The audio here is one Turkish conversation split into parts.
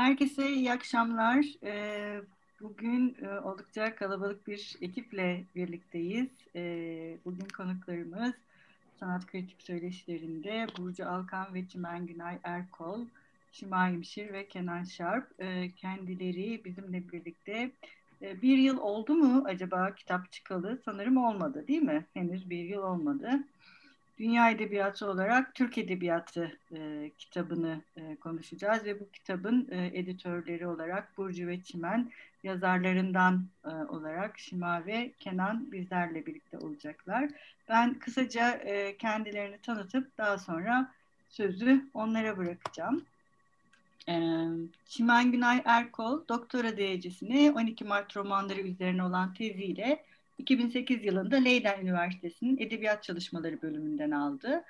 Herkese iyi akşamlar. Ee, bugün e, oldukça kalabalık bir ekiple birlikteyiz. Ee, bugün konuklarımız sanat kritik söyleşilerinde Burcu Alkan ve Çimen Günay Erkol, Şimay Mişir ve Kenan Şarp. Ee, kendileri bizimle birlikte bir yıl oldu mu acaba kitap çıkalı? Sanırım olmadı değil mi? Henüz bir yıl olmadı. Dünya Edebiyatı olarak Türk Edebiyatı e, kitabını e, konuşacağız ve bu kitabın e, editörleri olarak Burcu ve Çimen, yazarlarından e, olarak Şima ve Kenan bizlerle birlikte olacaklar. Ben kısaca e, kendilerini tanıtıp daha sonra sözü onlara bırakacağım. E, Çimen Günay Erkol, doktora derecesini 12 Mart romanları üzerine olan teziyle 2008 yılında Leiden Üniversitesi'nin Edebiyat Çalışmaları bölümünden aldı.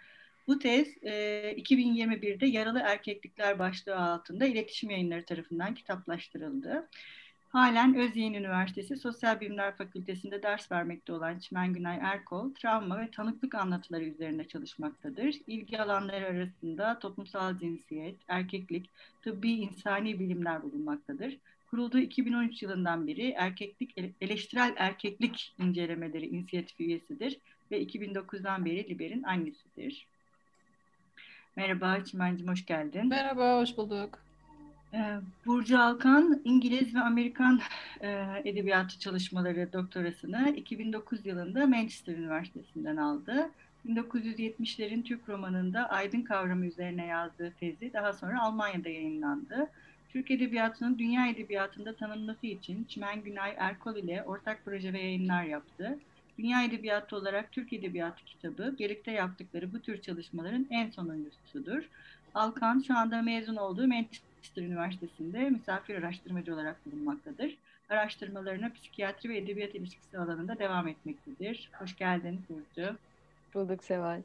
Bu tez e, 2021'de Yaralı Erkeklikler başlığı altında iletişim yayınları tarafından kitaplaştırıldı. Halen Özyeğin Üniversitesi Sosyal Bilimler Fakültesi'nde ders vermekte olan Çimen Günay Erkol, travma ve tanıklık anlatıları üzerine çalışmaktadır. İlgi alanları arasında toplumsal cinsiyet, erkeklik, tıbbi insani bilimler bulunmaktadır. Kurulduğu 2013 yılından beri erkeklik eleştirel erkeklik incelemeleri inisiyatif üyesidir ve 2009'dan beri Liber'in annesidir. Merhaba Çimen'cim hoş geldin. Merhaba, hoş bulduk. Ee, Burcu Alkan, İngiliz ve Amerikan e, edebiyatı çalışmaları doktorasını 2009 yılında Manchester Üniversitesi'nden aldı. 1970'lerin Türk romanında aydın kavramı üzerine yazdığı tezi daha sonra Almanya'da yayınlandı. Türk Edebiyatı'nın dünya edebiyatında tanınması için Çimen Günay Erkol ile ortak proje ve yayınlar yaptı. Dünya Edebiyatı olarak Türk Edebiyatı kitabı birlikte yaptıkları bu tür çalışmaların en sonuncusudur. Alkan şu anda mezun olduğu Manchester Üniversitesi'nde misafir araştırmacı olarak bulunmaktadır. Araştırmalarına psikiyatri ve edebiyat ilişkisi alanında devam etmektedir. Hoş geldin Burcu. Bulduk Seval.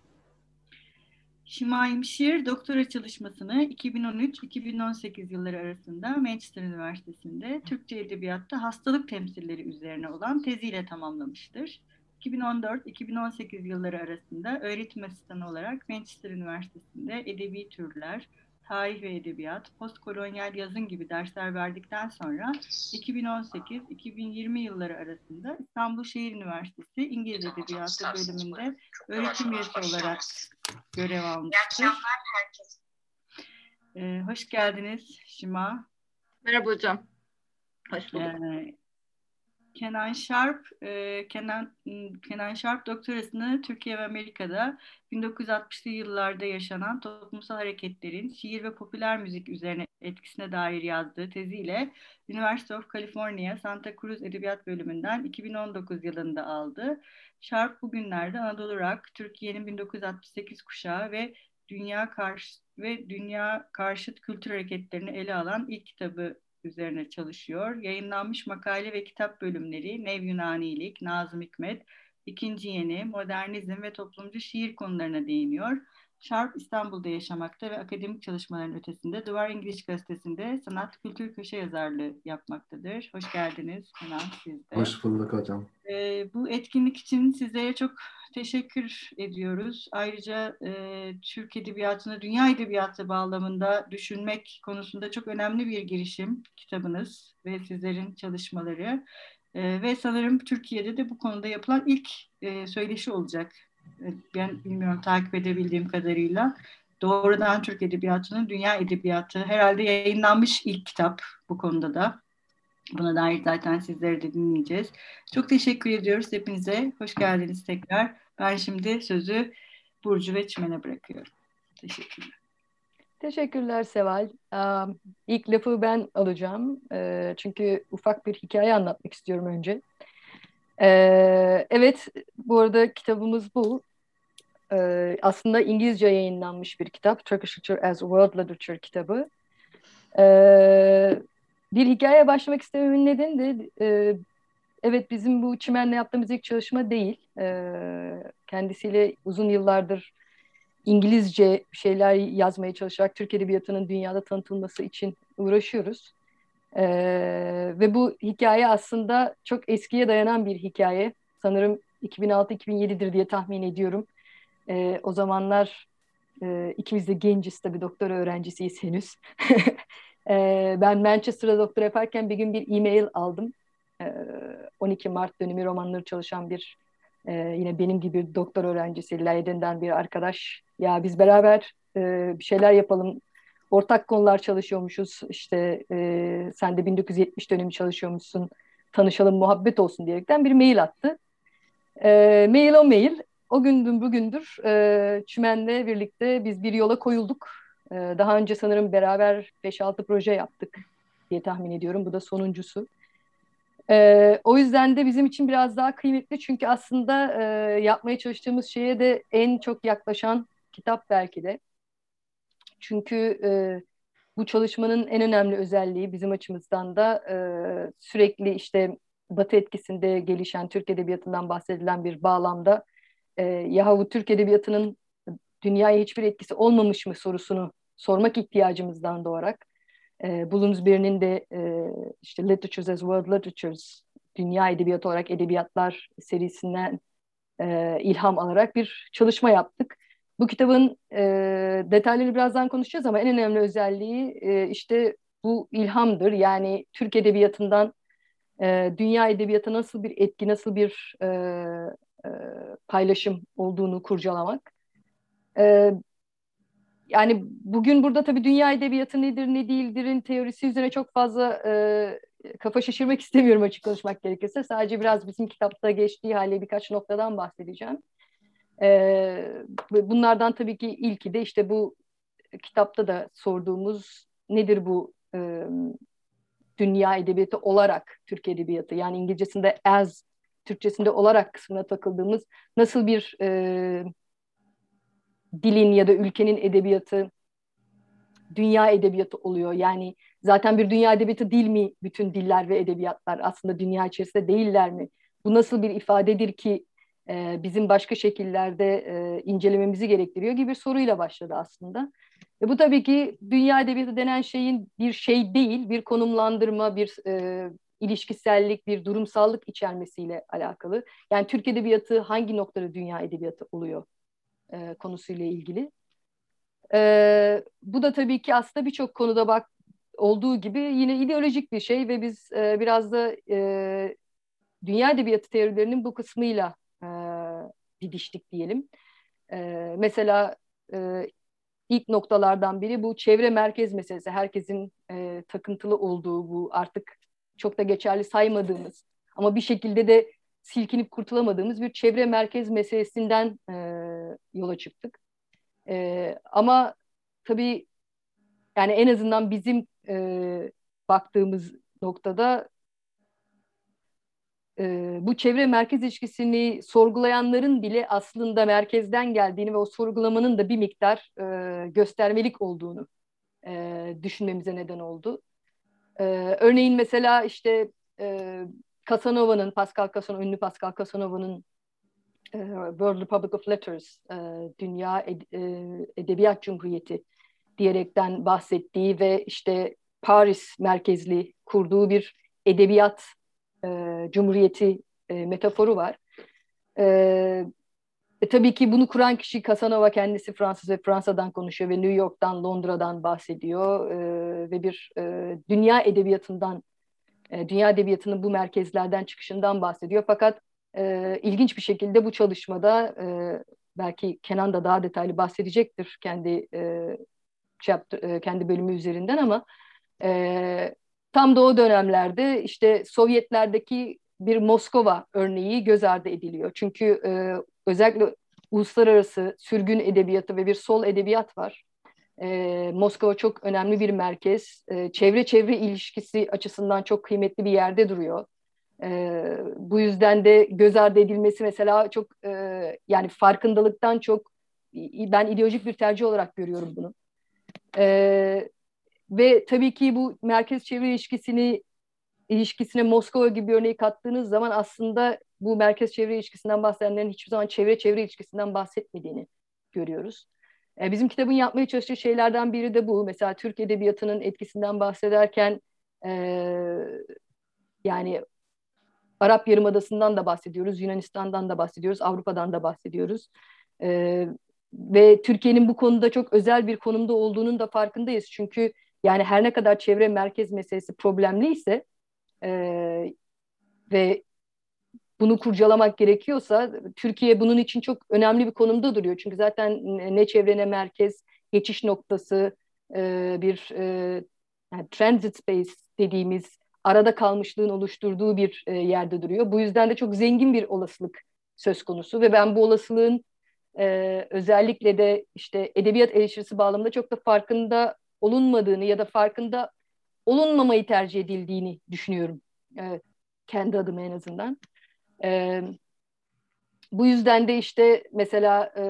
Şimaim Şir doktora çalışmasını 2013-2018 yılları arasında Manchester Üniversitesi'nde Türkçe Edebiyat'ta hastalık temsilleri üzerine olan teziyle tamamlamıştır. 2014-2018 yılları arasında öğretim asistanı olarak Manchester Üniversitesi'nde edebi türler, tarih ve edebiyat, postkolonyal yazın gibi dersler verdikten sonra 2018-2020 yılları arasında İstanbul Şehir Üniversitesi İngiliz Edebiyatı bölümünde öğretim üyesi olarak görev almıştır. Ee, hoş geldiniz Şima. Merhaba hocam. Hoş bulduk. Ee, Kenan Sharp, e, Kenan Kenan Sharp doktorasını Türkiye ve Amerika'da 1960'lı yıllarda yaşanan toplumsal hareketlerin şiir ve popüler müzik üzerine etkisine dair yazdığı teziyle University of California Santa Cruz Edebiyat Bölümünden 2019 yılında aldı. Sharp bugünlerde Anadolu Rock, Türkiye'nin 1968 kuşağı ve dünya karşı ve dünya karşıt kültür hareketlerini ele alan ilk kitabı üzerine çalışıyor. Yayınlanmış makale ve kitap bölümleri Nev Yunanilik, Nazım Hikmet, İkinci Yeni, Modernizm ve Toplumcu Şiir konularına değiniyor. Sharp İstanbul'da yaşamakta ve akademik çalışmaların ötesinde Duvar İngiliz Gazetesi'nde sanat kültür köşe yazarlığı yapmaktadır. Hoş geldiniz Kenan siz de. Hoş bulduk hocam. Ee, bu etkinlik için sizlere çok teşekkür ediyoruz. Ayrıca e, Türk Edebiyatı'nı dünya edebiyatı bağlamında düşünmek konusunda çok önemli bir girişim kitabınız ve sizlerin çalışmaları. E, ve sanırım Türkiye'de de bu konuda yapılan ilk e, söyleşi olacak. Ben bilmiyorum takip edebildiğim kadarıyla. Doğrudan Türk Edebiyatı'nın dünya edebiyatı herhalde yayınlanmış ilk kitap bu konuda da. Buna dair zaten sizleri de dinleyeceğiz. Çok teşekkür ediyoruz hepinize. Hoş geldiniz tekrar. Ben şimdi sözü Burcu ve Çimen'e bırakıyorum. Teşekkürler. Teşekkürler Seval. İlk lafı ben alacağım. Çünkü ufak bir hikaye anlatmak istiyorum önce. Evet, bu arada kitabımız bu. Aslında İngilizce yayınlanmış bir kitap. Turkish Literature as World Literature kitabı. Bir hikaye başlamak istememin nedeni de evet bizim bu Çimen'le yaptığımız ilk çalışma değil. Kendisiyle uzun yıllardır İngilizce şeyler yazmaya çalışarak Türk Edebiyatı'nın dünyada tanıtılması için uğraşıyoruz. Ee, ve bu hikaye aslında çok eskiye dayanan bir hikaye. Sanırım 2006-2007'dir diye tahmin ediyorum. Ee, o zamanlar e, ikimiz de genciz tabii doktora öğrencisiyiz henüz. E, ben Manchester'da doktor yaparken bir gün bir e-mail aldım. E, 12 Mart dönemi romanları çalışan bir e, yine benim gibi doktor öğrencisi Leiden'den bir arkadaş. Ya biz beraber e, bir şeyler yapalım. Ortak konular çalışıyormuşuz. İşte e, sen de 1970 dönemi çalışıyormuşsun. Tanışalım, muhabbet olsun diyerekten bir mail attı. E, mail o mail. O gündür bugündür e, Çimen'le birlikte biz bir yola koyulduk. E, daha önce sanırım beraber 5-6 proje yaptık diye tahmin ediyorum. Bu da sonuncusu. E, o yüzden de bizim için biraz daha kıymetli çünkü aslında e, yapmaya çalıştığımız şeye de en çok yaklaşan kitap belki de. Çünkü e, bu çalışmanın en önemli özelliği bizim açımızdan da e, sürekli işte Batı etkisinde gelişen Türk Edebiyatı'ndan bahsedilen bir bağlamda e, yahu Türk Edebiyatı'nın dünyaya hiçbir etkisi olmamış mı sorusunu sormak ihtiyacımızdan doğarak e, Bloomsbury'nin de e, işte Literatures as World Literatures Dünya Edebiyatı olarak Edebiyatlar serisinden e, ilham alarak bir çalışma yaptık. Bu kitabın e, detaylarını birazdan konuşacağız ama en önemli özelliği e, işte bu ilhamdır. Yani Türk Edebiyatı'ndan e, dünya edebiyatı nasıl bir etki, nasıl bir e, e, paylaşım olduğunu kurcalamak. E, yani bugün burada tabii dünya edebiyatı nedir, ne değildirin teorisi üzerine çok fazla e, kafa şişirmek istemiyorum açık konuşmak gerekirse. Sadece biraz bizim kitapta geçtiği hali birkaç noktadan bahsedeceğim. E, bunlardan tabii ki ilki de işte bu kitapta da sorduğumuz nedir bu e, dünya edebiyatı olarak Türk edebiyatı yani İngilizcesinde as Türkçesinde olarak kısmına takıldığımız nasıl bir e, dilin ya da ülkenin edebiyatı dünya edebiyatı oluyor. Yani zaten bir dünya edebiyatı değil mi bütün diller ve edebiyatlar aslında dünya içerisinde değiller mi? Bu nasıl bir ifadedir ki e, bizim başka şekillerde e, incelememizi gerektiriyor gibi bir soruyla başladı aslında. Ve bu tabii ki dünya edebiyatı denen şeyin bir şey değil, bir konumlandırma, bir e, ilişkisellik, bir durumsallık içermesiyle alakalı. Yani Türk edebiyatı hangi noktada dünya edebiyatı oluyor e, konusuyla ilgili. E, bu da tabii ki aslında birçok konuda bak olduğu gibi yine ideolojik bir şey ve biz e, biraz da e, dünya edebiyatı teorilerinin bu kısmıyla e, didiştik diyelim. E, mesela e, ilk noktalardan biri bu çevre merkez meselesi. Herkesin e, takıntılı olduğu bu artık çok da geçerli saymadığımız ama bir şekilde de silkinip kurtulamadığımız bir çevre merkez meselesinden e, yola çıktık. E, ama tabii yani en azından bizim e, baktığımız noktada e, bu çevre merkez ilişkisini sorgulayanların bile aslında merkezden geldiğini ve o sorgulamanın da bir miktar e, göstermelik olduğunu e, düşünmemize neden oldu. E, örneğin mesela işte e, Casanova'nın, Pascal Casanova, ünlü Pascal Casanova'nın e, World Republic of Letters, e, Dünya Ed, e, Edebiyat Cumhuriyeti diyerekten bahsettiği ve işte Paris merkezli kurduğu bir edebiyat e, cumhuriyeti e, metaforu var. E, e, tabii ki bunu kuran kişi Casanova kendisi Fransız ve Fransa'dan konuşuyor ve New York'tan, Londra'dan bahsediyor e, ve bir e, dünya edebiyatından, e, dünya edebiyatının bu merkezlerden çıkışından bahsediyor. Fakat e, ilginç bir şekilde bu çalışmada e, belki Kenan da daha detaylı bahsedecektir kendi e, chapter, e, kendi bölümü üzerinden ama e, tam da o dönemlerde işte Sovyetlerdeki bir Moskova örneği göz ardı ediliyor. Çünkü e, özellikle uluslararası sürgün edebiyatı ve bir sol edebiyat var. E, Moskova çok önemli bir merkez. E, çevre çevre ilişkisi açısından çok kıymetli bir yerde duruyor. E, bu yüzden de göz ardı edilmesi mesela çok e, yani farkındalıktan çok ben ideolojik bir tercih olarak görüyorum bunu. E, ve tabii ki bu merkez çevre ilişkisini ilişkisine Moskova gibi bir örneği kattığınız zaman aslında bu merkez çevre ilişkisinden bahsedenlerin hiçbir zaman çevre çevre ilişkisinden bahsetmediğini görüyoruz. E, bizim kitabın yapmaya çalıştığı şeylerden biri de bu. Mesela Türk Edebiyatı'nın etkisinden bahsederken e, yani Arap Yarımadası'ndan da bahsediyoruz, Yunanistan'dan da bahsediyoruz, Avrupa'dan da bahsediyoruz. E, ve Türkiye'nin bu konuda çok özel bir konumda olduğunun da farkındayız. Çünkü Yani her ne kadar çevre merkez meselesi problemliyse e, ve bunu kurcalamak gerekiyorsa Türkiye bunun için çok önemli bir konumda duruyor. Çünkü zaten ne çevre ne merkez geçiş noktası e, bir e, yani transit space dediğimiz arada kalmışlığın oluşturduğu bir e, yerde duruyor. Bu yüzden de çok zengin bir olasılık söz konusu ve ben bu olasılığın e, özellikle de işte edebiyat eleştirisi bağlamında çok da farkında olunmadığını ya da farkında olunmamayı tercih edildiğini düşünüyorum. E, kendi adıma en azından. E, bu yüzden de işte mesela e,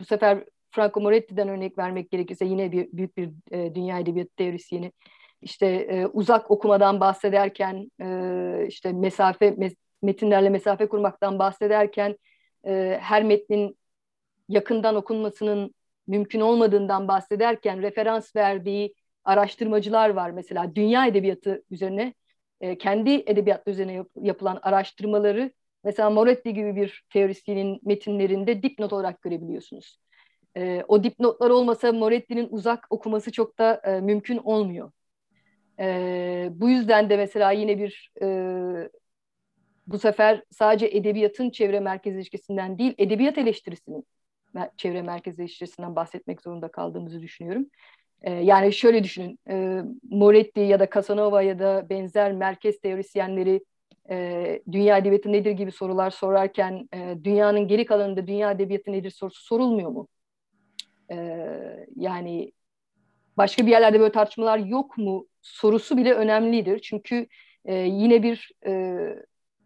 bu sefer Franco Moretti'den örnek vermek gerekirse yine bir büyük bir e, dünya edebiyatı teorisyeni. İşte e, uzak okumadan bahsederken e, işte mesafe mes metinlerle mesafe kurmaktan bahsederken e, her metnin yakından okunmasının mümkün olmadığından bahsederken referans verdiği araştırmacılar var. Mesela dünya edebiyatı üzerine e, kendi edebiyat üzerine yap, yapılan araştırmaları mesela Moretti gibi bir teorisyenin metinlerinde dipnot olarak görebiliyorsunuz. E, o dipnotlar olmasa Moretti'nin uzak okuması çok da e, mümkün olmuyor. E, bu yüzden de mesela yine bir e, bu sefer sadece edebiyatın çevre merkez ilişkisinden değil, edebiyat eleştirisinin çevre merkez ilişkisinden bahsetmek zorunda kaldığımızı düşünüyorum. E, yani şöyle düşünün, e, Moretti ya da Casanova ya da benzer merkez teorisyenleri e, dünya edebiyatı nedir gibi sorular sorarken e, dünyanın geri kalanında dünya edebiyatı nedir sorusu sorulmuyor mu? E, yani başka bir yerlerde böyle tartışmalar yok mu sorusu bile önemlidir. Çünkü yine bir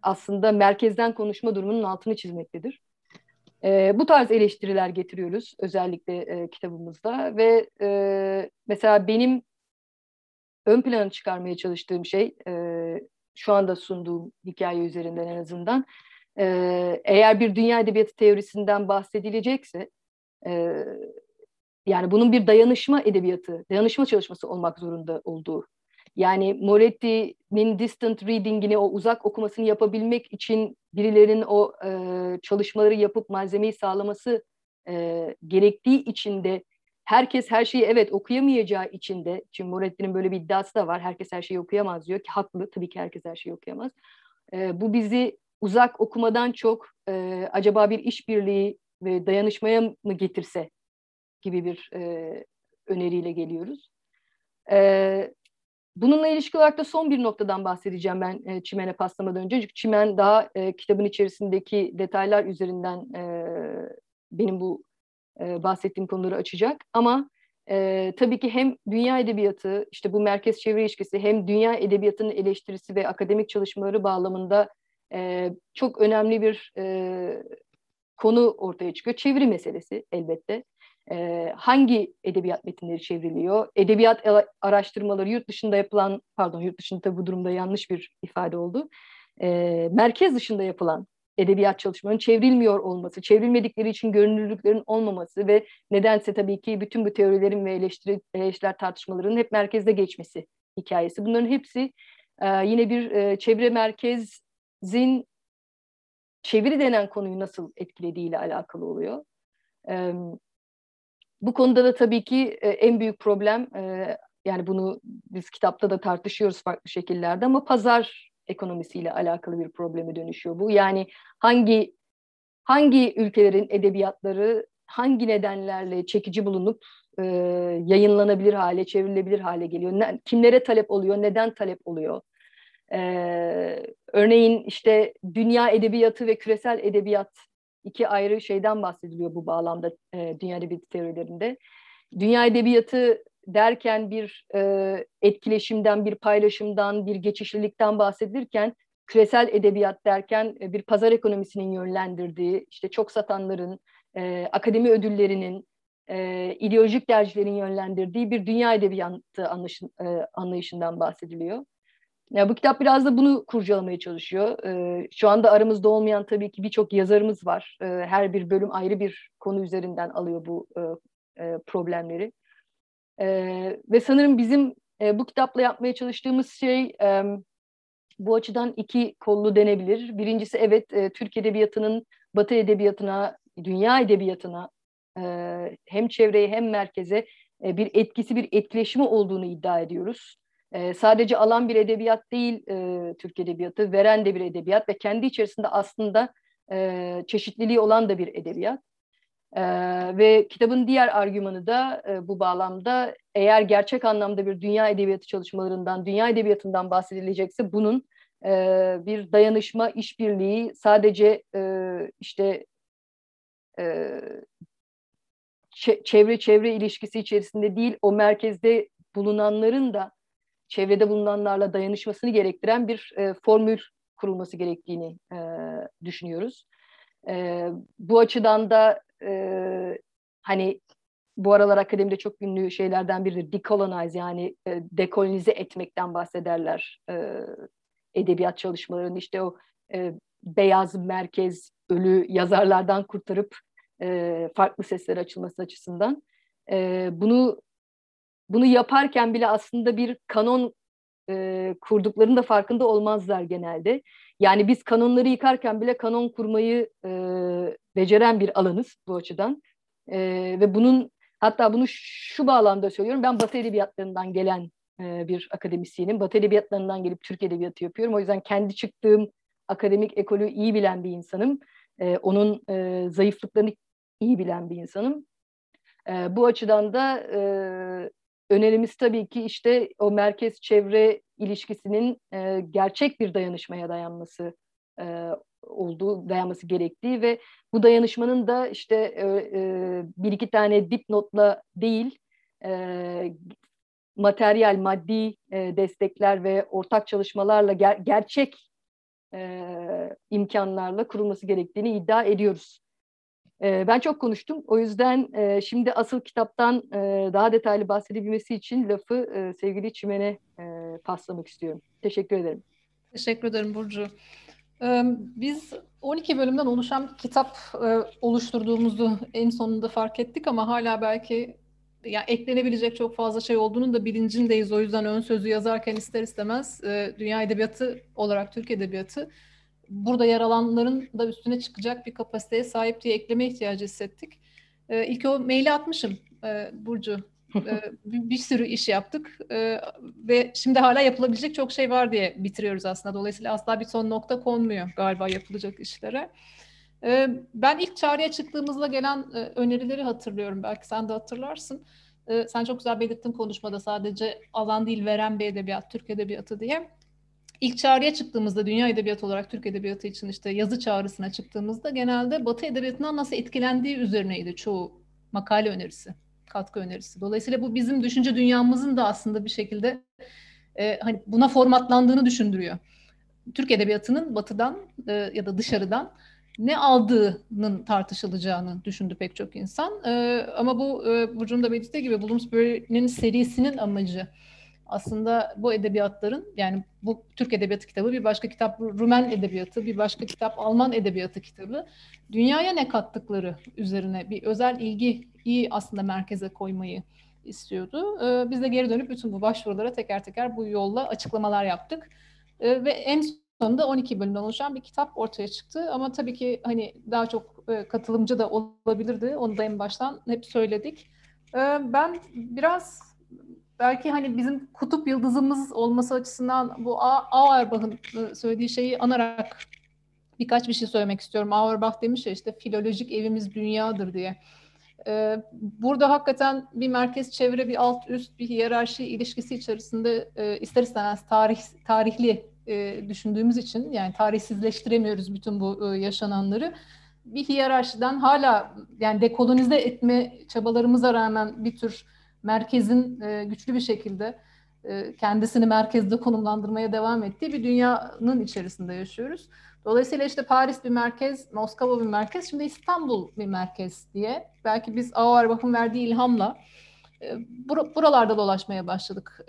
aslında merkezden konuşma durumunun altını çizmektedir. E, bu tarz eleştiriler getiriyoruz özellikle e, kitabımızda ve e, mesela benim ön plana çıkarmaya çalıştığım şey e, şu anda sunduğum hikaye üzerinden en azından e, eğer bir dünya edebiyatı teorisinden bahsedilecekse e, yani bunun bir dayanışma edebiyatı, dayanışma çalışması olmak zorunda olduğu yani Moretti'nin distant reading'ini, o uzak okumasını yapabilmek için birilerinin o e, çalışmaları yapıp malzemeyi sağlaması e, gerektiği için de herkes her şeyi evet okuyamayacağı için de, çünkü Moretti'nin böyle bir iddiası da var, herkes her şeyi okuyamaz diyor ki haklı, tabii ki herkes her şeyi okuyamaz. E, bu bizi uzak okumadan çok e, acaba bir işbirliği ve dayanışmaya mı getirse gibi bir e, öneriyle geliyoruz. E, Bununla ilişki olarak da son bir noktadan bahsedeceğim ben e, Çimen'e paslamadan önce. Çünkü Çimen daha e, kitabın içerisindeki detaylar üzerinden e, benim bu e, bahsettiğim konuları açacak. Ama e, tabii ki hem dünya edebiyatı, işte bu merkez çevre ilişkisi, hem dünya edebiyatının eleştirisi ve akademik çalışmaları bağlamında e, çok önemli bir e, konu ortaya çıkıyor. Çeviri meselesi elbette e, hangi edebiyat metinleri çevriliyor? Edebiyat araştırmaları yurt dışında yapılan, pardon yurt dışında bu durumda yanlış bir ifade oldu. E, merkez dışında yapılan edebiyat çalışmalarının çevrilmiyor olması, çevrilmedikleri için görünürlüklerin olmaması ve nedense tabii ki bütün bu teorilerin ve eleştiri, eleştiriler tartışmalarının hep merkezde geçmesi hikayesi. Bunların hepsi e, yine bir e, çevre merkezin çeviri denen konuyu nasıl etkilediğiyle alakalı oluyor. E, bu konuda da tabii ki e, en büyük problem e, yani bunu biz kitapta da tartışıyoruz farklı şekillerde ama pazar ekonomisiyle alakalı bir probleme dönüşüyor bu. Yani hangi hangi ülkelerin edebiyatları hangi nedenlerle çekici bulunup e, yayınlanabilir hale, çevrilebilir hale geliyor? Ne, kimlere talep oluyor, neden talep oluyor? Ee, örneğin işte dünya edebiyatı ve küresel edebiyat iki ayrı şeyden bahsediliyor bu bağlamda e, dünya edebiyatı teorilerinde. Dünya edebiyatı derken bir e, etkileşimden, bir paylaşımdan, bir geçişlilikten bahsedilirken küresel edebiyat derken e, bir pazar ekonomisinin yönlendirdiği, işte çok satanların, e, akademi ödüllerinin, e, ideolojik tercihlerin yönlendirdiği bir dünya edebiyatı anlayışın, e, anlayışından bahsediliyor. Ya bu kitap biraz da bunu kurcalamaya çalışıyor. Ee, şu anda aramızda olmayan tabii ki birçok yazarımız var. Ee, her bir bölüm ayrı bir konu üzerinden alıyor bu e, e, problemleri. Ee, ve sanırım bizim e, bu kitapla yapmaya çalıştığımız şey e, bu açıdan iki kollu denebilir. Birincisi evet e, Türk Edebiyatı'nın Batı Edebiyatı'na, dünya edebiyatına e, hem çevreye hem merkeze e, bir etkisi, bir etkileşimi olduğunu iddia ediyoruz. E, sadece alan bir edebiyat değil e, Türk Edebiyatı, veren de bir edebiyat ve kendi içerisinde aslında e, çeşitliliği olan da bir edebiyat. E, ve kitabın diğer argümanı da e, bu bağlamda eğer gerçek anlamda bir dünya edebiyatı çalışmalarından, dünya edebiyatından bahsedilecekse bunun e, bir dayanışma, işbirliği sadece e, işte e, çevre çevre ilişkisi içerisinde değil, o merkezde bulunanların da çevrede bulunanlarla dayanışmasını gerektiren bir e, formül kurulması gerektiğini e, düşünüyoruz. E, bu açıdan da e, hani bu aralar akademide çok ünlü şeylerden biridir. Decolonize yani e, dekolonize etmekten bahsederler e, edebiyat çalışmalarının işte o e, beyaz merkez ölü yazarlardan kurtarıp e, farklı sesler açılması açısından. E, bunu bunu yaparken bile aslında bir kanon e, kurduklarının da farkında olmazlar genelde. Yani biz kanonları yıkarken bile kanon kurmayı e, beceren bir alanız bu açıdan. E, ve bunun hatta bunu şu bağlamda söylüyorum. Ben Batı edebiyatlarından gelen e, bir akademisyenim. Batı edebiyatlarından gelip Türk edebiyatı yapıyorum. O yüzden kendi çıktığım akademik ekolü iyi bilen bir insanım. E, onun e, zayıflıklarını iyi bilen bir insanım. E, bu açıdan da e, önerimiz tabii ki işte o merkez çevre ilişkisinin e, gerçek bir dayanışmaya dayanması e, olduğu, dayanması gerektiği ve bu dayanışmanın da işte e, e, bir iki tane dipnotla değil e, materyal, maddi e, destekler ve ortak çalışmalarla ger gerçek e, imkanlarla kurulması gerektiğini iddia ediyoruz. E, ben çok konuştum. O yüzden e, şimdi asıl kitaptan e, daha detaylı bahsedebilmesi için lafı e, sevgili Çimen'e paslamak istiyorum. Teşekkür ederim. Teşekkür ederim Burcu. Ee, biz 12 bölümden oluşan kitap oluşturduğumuzu en sonunda fark ettik ama hala belki yani eklenebilecek çok fazla şey olduğunun da bilincindeyiz. O yüzden ön sözü yazarken ister istemez dünya edebiyatı olarak Türk edebiyatı burada yer alanların da üstüne çıkacak bir kapasiteye sahip diye ekleme ihtiyacı hissettik. E, ilk o maili atmışım e, Burcu. E, bir, bir sürü iş yaptık e, ve şimdi hala yapılabilecek çok şey var diye bitiriyoruz aslında. Dolayısıyla asla bir son nokta konmuyor galiba yapılacak işlere. E, ben ilk çağrıya çıktığımızda gelen e, önerileri hatırlıyorum. Belki sen de hatırlarsın. E, sen çok güzel belirttin konuşmada sadece alan değil veren bir edebiyat, Türk edebiyatı diye. İlk çağrıya çıktığımızda dünya edebiyatı olarak Türk edebiyatı için işte yazı çağrısına çıktığımızda genelde Batı edebiyatından nasıl etkilendiği üzerineydi çoğu makale önerisi, katkı önerisi. Dolayısıyla bu bizim düşünce dünyamızın da aslında bir şekilde e, hani buna formatlandığını düşündürüyor. Türk edebiyatının batıdan e, ya da dışarıdan ne aldığının tartışılacağını düşündü pek çok insan. E, ama bu e, Burcu'nun da belirttiği gibi Bloomsbury'nin serisinin amacı aslında bu edebiyatların yani bu Türk Edebiyatı kitabı bir başka kitap Rumen Edebiyatı bir başka kitap Alman Edebiyatı kitabı dünyaya ne kattıkları üzerine bir özel ilgi iyi aslında merkeze koymayı istiyordu. Ee, biz de geri dönüp bütün bu başvurulara teker teker bu yolla açıklamalar yaptık. Ee, ve en sonunda 12 bölümden oluşan bir kitap ortaya çıktı. Ama tabii ki hani daha çok e, katılımcı da olabilirdi. Onu da en baştan hep söyledik. Ee, ben biraz belki hani bizim kutup yıldızımız olması açısından bu Auerbach'ın e, söylediği şeyi anarak birkaç bir şey söylemek istiyorum. Auerbach demiş ya işte filolojik evimiz dünyadır diye. Ee, burada hakikaten bir merkez çevre, bir alt üst, bir hiyerarşi ilişkisi içerisinde e, ister istemez tarih tarihli e, düşündüğümüz için yani tarihsizleştiremiyoruz bütün bu e, yaşananları. Bir hiyerarşiden hala yani dekolonize etme çabalarımıza rağmen bir tür merkezin e, güçlü bir şekilde e, kendisini merkezde konumlandırmaya devam ettiği bir dünyanın içerisinde yaşıyoruz. Dolayısıyla işte Paris bir merkez, Moskova bir merkez, şimdi İstanbul bir merkez diye. Belki biz Auerbach'ın verdiği ilhamla e, buralarda dolaşmaya başladık.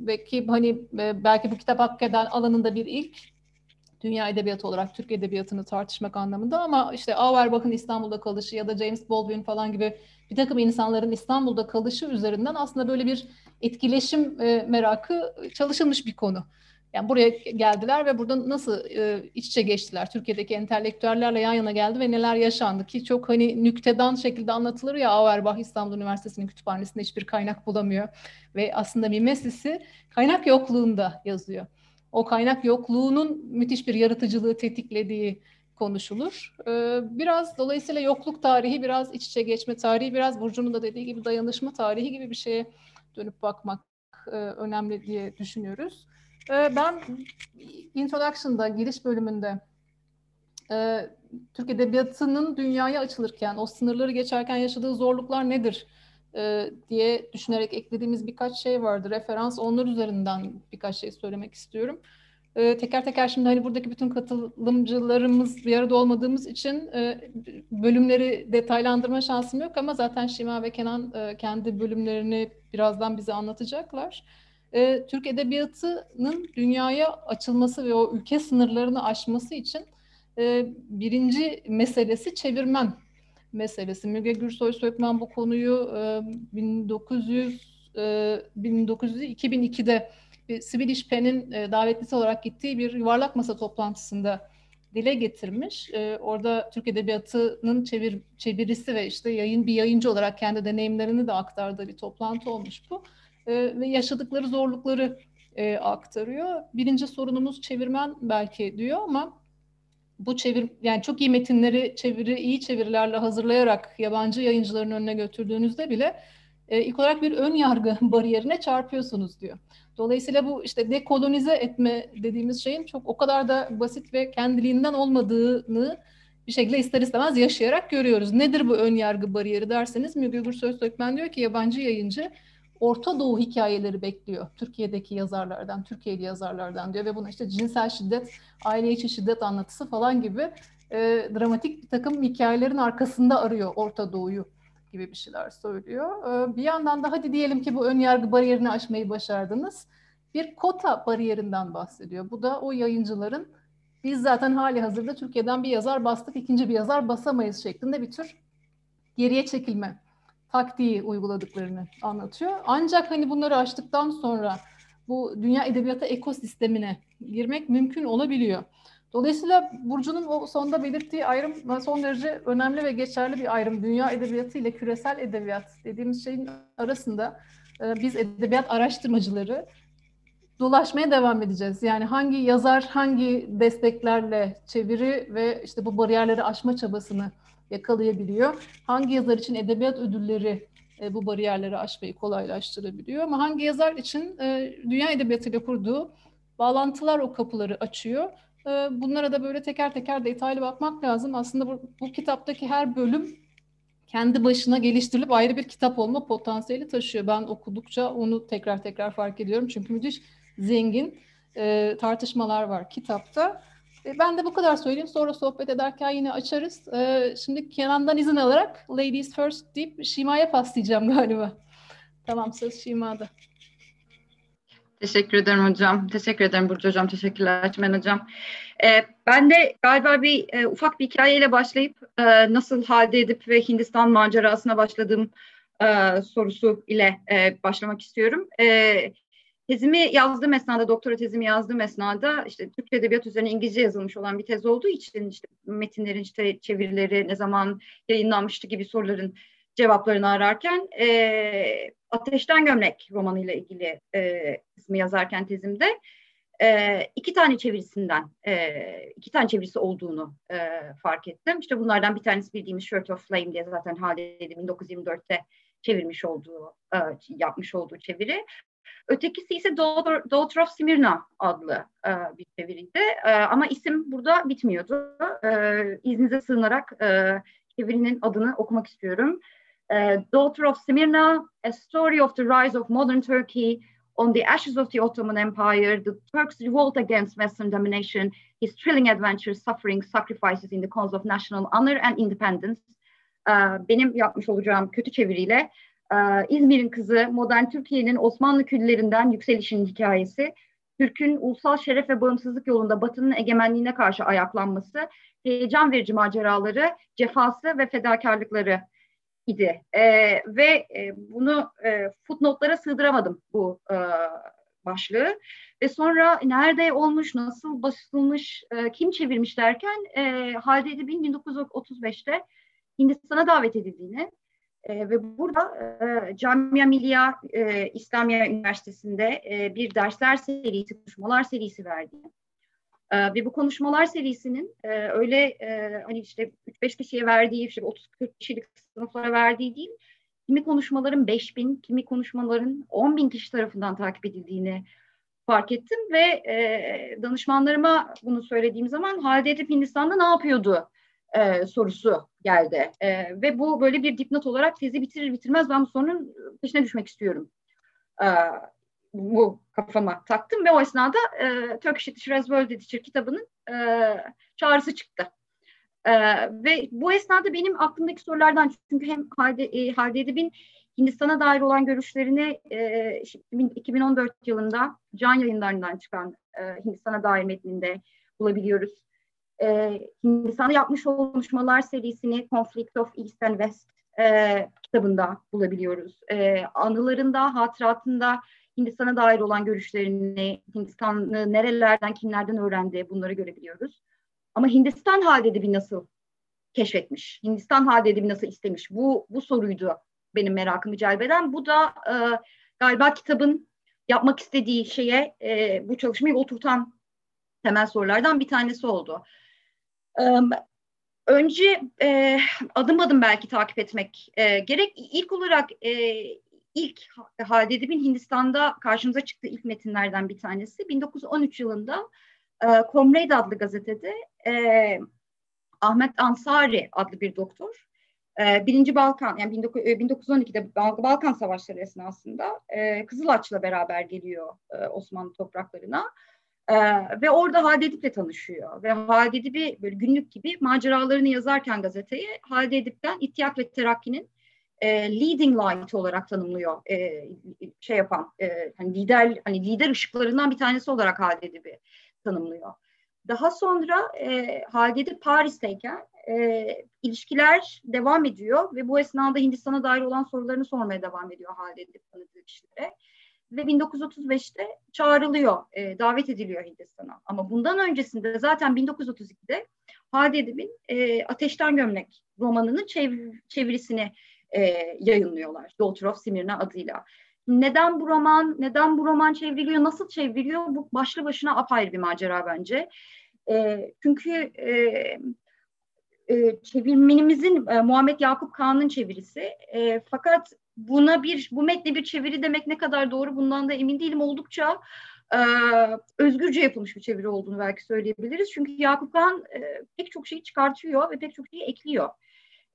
Ve ki hani e, belki bu kitap hak eden alanında bir ilk dünya edebiyatı olarak Türk edebiyatını tartışmak anlamında ama işte Auerbach'ın İstanbul'da kalışı ya da James Baldwin falan gibi bir takım insanların İstanbul'da kalışı üzerinden aslında böyle bir etkileşim e, merakı çalışılmış bir konu. Yani buraya geldiler ve burada nasıl e, iç içe geçtiler? Türkiye'deki entelektüellerle yan yana geldi ve neler yaşandı ki çok hani nüktedan şekilde anlatılır ya Auerbach İstanbul Üniversitesi'nin kütüphanesinde hiçbir kaynak bulamıyor ve aslında mimesisi kaynak yokluğunda yazıyor. O kaynak yokluğunun müthiş bir yaratıcılığı tetiklediği konuşulur. Ee, biraz dolayısıyla yokluk tarihi, biraz iç içe geçme tarihi, biraz Burcu'nun da dediği gibi dayanışma tarihi gibi bir şeye dönüp bakmak e, önemli diye düşünüyoruz. Ee, ben Introduction'da, giriş bölümünde e, Türk Edebiyatı'nın dünyaya açılırken, o sınırları geçerken yaşadığı zorluklar nedir e, diye düşünerek eklediğimiz birkaç şey vardı. Referans onlar üzerinden birkaç şey söylemek istiyorum. E, teker teker şimdi hani buradaki bütün katılımcılarımız bir arada olmadığımız için e, bölümleri detaylandırma şansım yok ama zaten Şima ve Kenan kendi bölümlerini birazdan bize anlatacaklar. Türk Edebiyatı'nın dünyaya açılması ve o ülke sınırlarını aşması için birinci meselesi çevirmen meselesi. Müge Gürsoy Sökmen bu konuyu e, 1900 e, 1900 2002'de bir Swedish Pen'in e, davetlisi olarak gittiği bir yuvarlak masa toplantısında dile getirmiş. E, orada Türk Edebiyatı'nın çevir, çevirisi ve işte yayın bir yayıncı olarak kendi deneyimlerini de aktardığı bir toplantı olmuş bu. E, ve yaşadıkları zorlukları e, aktarıyor. Birinci sorunumuz çevirmen belki diyor ama bu çevir yani çok iyi metinleri çeviri iyi çevirilerle hazırlayarak yabancı yayıncıların önüne götürdüğünüzde bile e, ilk olarak bir ön yargı bariyerine çarpıyorsunuz diyor. Dolayısıyla bu işte dekolonize etme dediğimiz şeyin çok o kadar da basit ve kendiliğinden olmadığını bir şekilde ister istemez yaşayarak görüyoruz. Nedir bu ön yargı bariyeri derseniz Müge Gürsoy Sökmen diyor ki yabancı yayıncı Orta Doğu hikayeleri bekliyor Türkiye'deki yazarlardan, Türkiye'li yazarlardan diyor ve bunu işte cinsel şiddet, aile içi şiddet anlatısı falan gibi e, dramatik bir takım hikayelerin arkasında arıyor Orta Doğu'yu gibi bir şeyler söylüyor. E, bir yandan da hadi diyelim ki bu ön yargı bariyerini aşmayı başardınız. Bir kota bariyerinden bahsediyor. Bu da o yayıncıların biz zaten hali hazırda Türkiye'den bir yazar bastık, ikinci bir yazar basamayız şeklinde bir tür geriye çekilme taktiği uyguladıklarını anlatıyor. Ancak hani bunları açtıktan sonra bu dünya edebiyatı ekosistemine girmek mümkün olabiliyor. Dolayısıyla Burcu'nun o sonda belirttiği ayrım son derece önemli ve geçerli bir ayrım. Dünya edebiyatı ile küresel edebiyat dediğimiz şeyin arasında e, biz edebiyat araştırmacıları dolaşmaya devam edeceğiz. Yani hangi yazar hangi desteklerle çeviri ve işte bu bariyerleri aşma çabasını yakalayabiliyor. Hangi yazar için edebiyat ödülleri e, bu bariyerleri aşmayı kolaylaştırabiliyor ama hangi yazar için e, dünya edebiyatıyla kurduğu bağlantılar o kapıları açıyor. E, bunlara da böyle teker teker detaylı bakmak lazım. Aslında bu, bu kitaptaki her bölüm kendi başına geliştirilip ayrı bir kitap olma potansiyeli taşıyor. Ben okudukça onu tekrar tekrar fark ediyorum. Çünkü müthiş zengin e, tartışmalar var kitapta. E, ben de bu kadar söyleyeyim. Sonra sohbet ederken yine açarız. E, şimdi Kenan'dan izin alarak Ladies First deyip Şima'ya paslayacağım galiba. Tamam söz Şima'da. Teşekkür ederim hocam. Teşekkür ederim Burcu hocam. Teşekkürler Çimen hocam. Ee, ben de galiba bir e, ufak bir hikayeyle başlayıp e, nasıl halde edip ve Hindistan macerasına başladığım e, sorusu ile e, başlamak istiyorum. E, Tezimi yazdığım esnada, doktora tezimi yazdığım esnada işte Türkçe Edebiyat üzerine İngilizce yazılmış olan bir tez olduğu için işte metinlerin işte çevirileri ne zaman yayınlanmıştı gibi soruların cevaplarını ararken e, Ateşten Gömlek romanıyla ilgili e, kısmı yazarken tezimde e, iki tane çevirisinden, e, iki tane çevirisi olduğunu e, fark ettim. İşte bunlardan bir tanesi bildiğimiz Shirt of Flame diye zaten Halide 1924'te çevirmiş olduğu, e, yapmış olduğu çeviri. Ötekisi ise Daughter, Daughter of Smyrna adlı e, bir çeviriydi. E, ama isim burada bitmiyordu. E, izninize sığınarak e, çevirinin adını okumak istiyorum. E, Daughter of Smyrna, A Story of the Rise of Modern Turkey, On the Ashes of the Ottoman Empire, The Turks' Revolt Against Western Domination, His Thrilling Adventures, Suffering, Sacrifices in the Cause of National Honor and Independence. E, benim yapmış olacağım kötü çeviriyle ee, İzmir'in kızı, modern Türkiye'nin Osmanlı küllerinden yükselişinin hikayesi, Türk'ün ulusal şeref ve bağımsızlık yolunda Batı'nın egemenliğine karşı ayaklanması, heyecan verici maceraları, cefası ve fedakarlıkları idi. E, ve e, bunu e, footnotlara sığdıramadım bu e, başlığı. Ve sonra nerede olmuş, nasıl basılmış, e, kim çevirmiş derken e, Halide Edip'in 1935'te Hindistan'a davet edildiğini e, ve burada e, Camia Millia e, İslamiye Üniversitesi'nde e, bir dersler serisi, konuşmalar serisi verdiğini e, ve bu konuşmalar serisinin e, öyle e, hani işte 3-5 kişiye verdiği, işte 30-40 kişilik sınıflara verdiği değil, kimi konuşmaların 5 bin, kimi konuşmaların 10 bin kişi tarafından takip edildiğini fark ettim. Ve e, danışmanlarıma bunu söylediğim zaman Halide Edip Hindistan'da ne yapıyordu e, sorusu geldi. E, ve bu böyle bir dipnot olarak tezi bitirir bitirmez ben bu sorunun peşine düşmek istiyorum. E, bu kafama taktım ve o esnada e, Turkish Literature as World kitabının e, çağrısı çıktı. E, ve bu esnada benim aklımdaki sorulardan çünkü hem Halide, e, Halide Edip'in Hindistan'a dair olan görüşlerini e, 2014 yılında Can yayınlarından çıkan e, Hindistan'a dair metninde bulabiliyoruz. E, Hindistan'da yapmış olduğu konuşmalar serisini Conflict of East and West e, kitabında bulabiliyoruz. E, anılarında, hatıratında Hindistan'a dair olan görüşlerini, Hindistan'ı nerelerden, kimlerden öğrendi bunları görebiliyoruz. Ama Hindistan halde bir nasıl keşfetmiş? Hindistan halde bir nasıl istemiş? Bu, bu soruydu benim merakımı celbeden. Bu da e, galiba kitabın yapmak istediği şeye e, bu çalışmayı oturtan temel sorulardan bir tanesi oldu. Önce e, adım adım belki takip etmek e, gerek. İlk olarak e, ilk Halide Edip'in Hindistan'da karşımıza çıktığı ilk metinlerden bir tanesi. 1913 yılında e, Comrade adlı gazetede Ahmet Ansari adlı bir doktor Birinci Balkan yani 1912'de e, Balkan Savaşları esnasında Kızılaç'la beraber geliyor Osmanlı topraklarına. Ee, ve orada Halide Edip'le tanışıyor. Ve Halide Edip'i böyle günlük gibi maceralarını yazarken gazeteye Halide Edip'ten İttihat ve Terakki'nin e, leading light olarak tanımlıyor. E, şey yapan e, hani lider hani lider ışıklarından bir tanesi olarak Halide Edip'i tanımlıyor. Daha sonra e, Halide Edip Paris'teyken e, ilişkiler devam ediyor ve bu esnada Hindistan'a dair olan sorularını sormaya devam ediyor Halide Edip tanıdığı kişilere. Ve 1935'te çağrılıyor, e, davet ediliyor Hindistan'a. Ama bundan öncesinde zaten 1932'de Halide Edip'in e, Ateşten Gömlek romanının çev çevirisini e, yayınlıyorlar. Daughter of Smyrna adıyla. Neden bu roman, neden bu roman çevriliyor, nasıl çevriliyor? Bu başlı başına apayrı bir macera bence. E, çünkü e, e, çevirmenimizin e, Muhammed Yakup Kağan'ın çevirisi. E, fakat buna bir, bu metne bir çeviri demek ne kadar doğru bundan da emin değilim. Oldukça e, özgürce yapılmış bir çeviri olduğunu belki söyleyebiliriz. Çünkü Yakup Kağan e, pek çok şeyi çıkartıyor ve pek çok şeyi ekliyor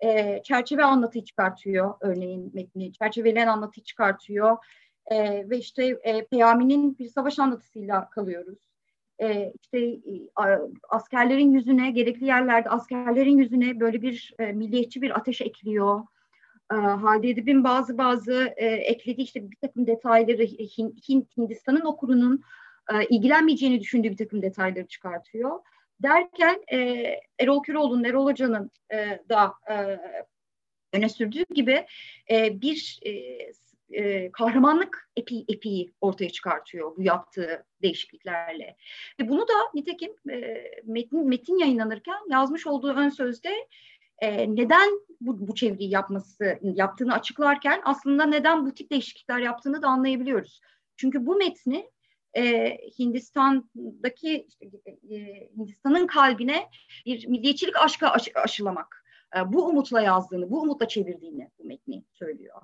e, çerçeve anlatıyı çıkartıyor örneğin metni. Çerçeveleyen anlatıyı çıkartıyor. E, ve işte e, Peyami'nin bir savaş anlatısıyla kalıyoruz. E, işte e, askerlerin yüzüne, gerekli yerlerde askerlerin yüzüne böyle bir e, milliyetçi bir ateş ekliyor. E, Halide Edip'in bazı bazı e, eklediği işte bir takım detayları Hint, Hindistan'ın okurunun e, ilgilenmeyeceğini düşündüğü bir takım detayları çıkartıyor derken e, Erol Köroğlu'nun, Erol Hoca'nın e, da e, öne sürdüğü gibi e, bir e, e, kahramanlık epi, epiği ortaya çıkartıyor bu yaptığı değişikliklerle. Ve bunu da nitekim e, metin, metin yayınlanırken yazmış olduğu ön sözde e, neden bu, bu çeviriyi yapması yaptığını açıklarken aslında neden bu tip değişiklikler yaptığını da anlayabiliyoruz. Çünkü bu metni e, Hindistan'daki işte, e, Hindistan'ın kalbine bir milliyetçilik aşkı aş, aşılamak. E, bu umutla yazdığını, bu umutla çevirdiğini bu metni söylüyor.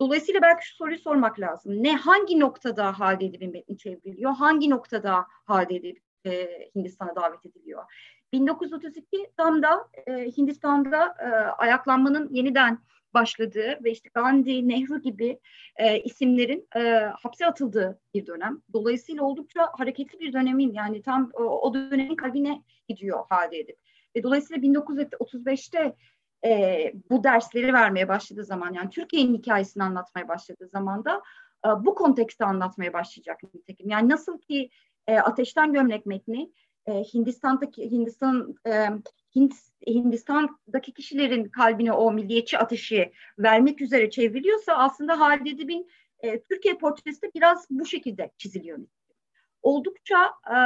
Dolayısıyla belki şu soruyu sormak lazım. Ne hangi noktada Halide Edip'in metni çevriliyor? Hangi noktada Halide Edip e, Hindistan'a davet ediliyor? 1932 tam da e, Hindistan'da e, ayaklanmanın yeniden başladığı ve işte Gandhi, Nehru gibi e, isimlerin e, hapse atıldığı bir dönem. Dolayısıyla oldukça hareketli bir dönemin yani tam o, o dönemin kalbine gidiyor Halide Edip. Ve dolayısıyla 1935'te e, bu dersleri vermeye başladığı zaman yani Türkiye'nin hikayesini anlatmaya başladığı zaman da e, bu kontekste anlatmaya başlayacak nitekim. Yani nasıl ki e, Ateşten Gömlek metni e, Hindistan'daki Hindistan e, Hindistan'daki kişilerin kalbine o milliyetçi ateşi vermek üzere çevriliyorsa aslında Halide Edip'in e, Türkiye portresi de biraz bu şekilde çiziliyor. oldukça e,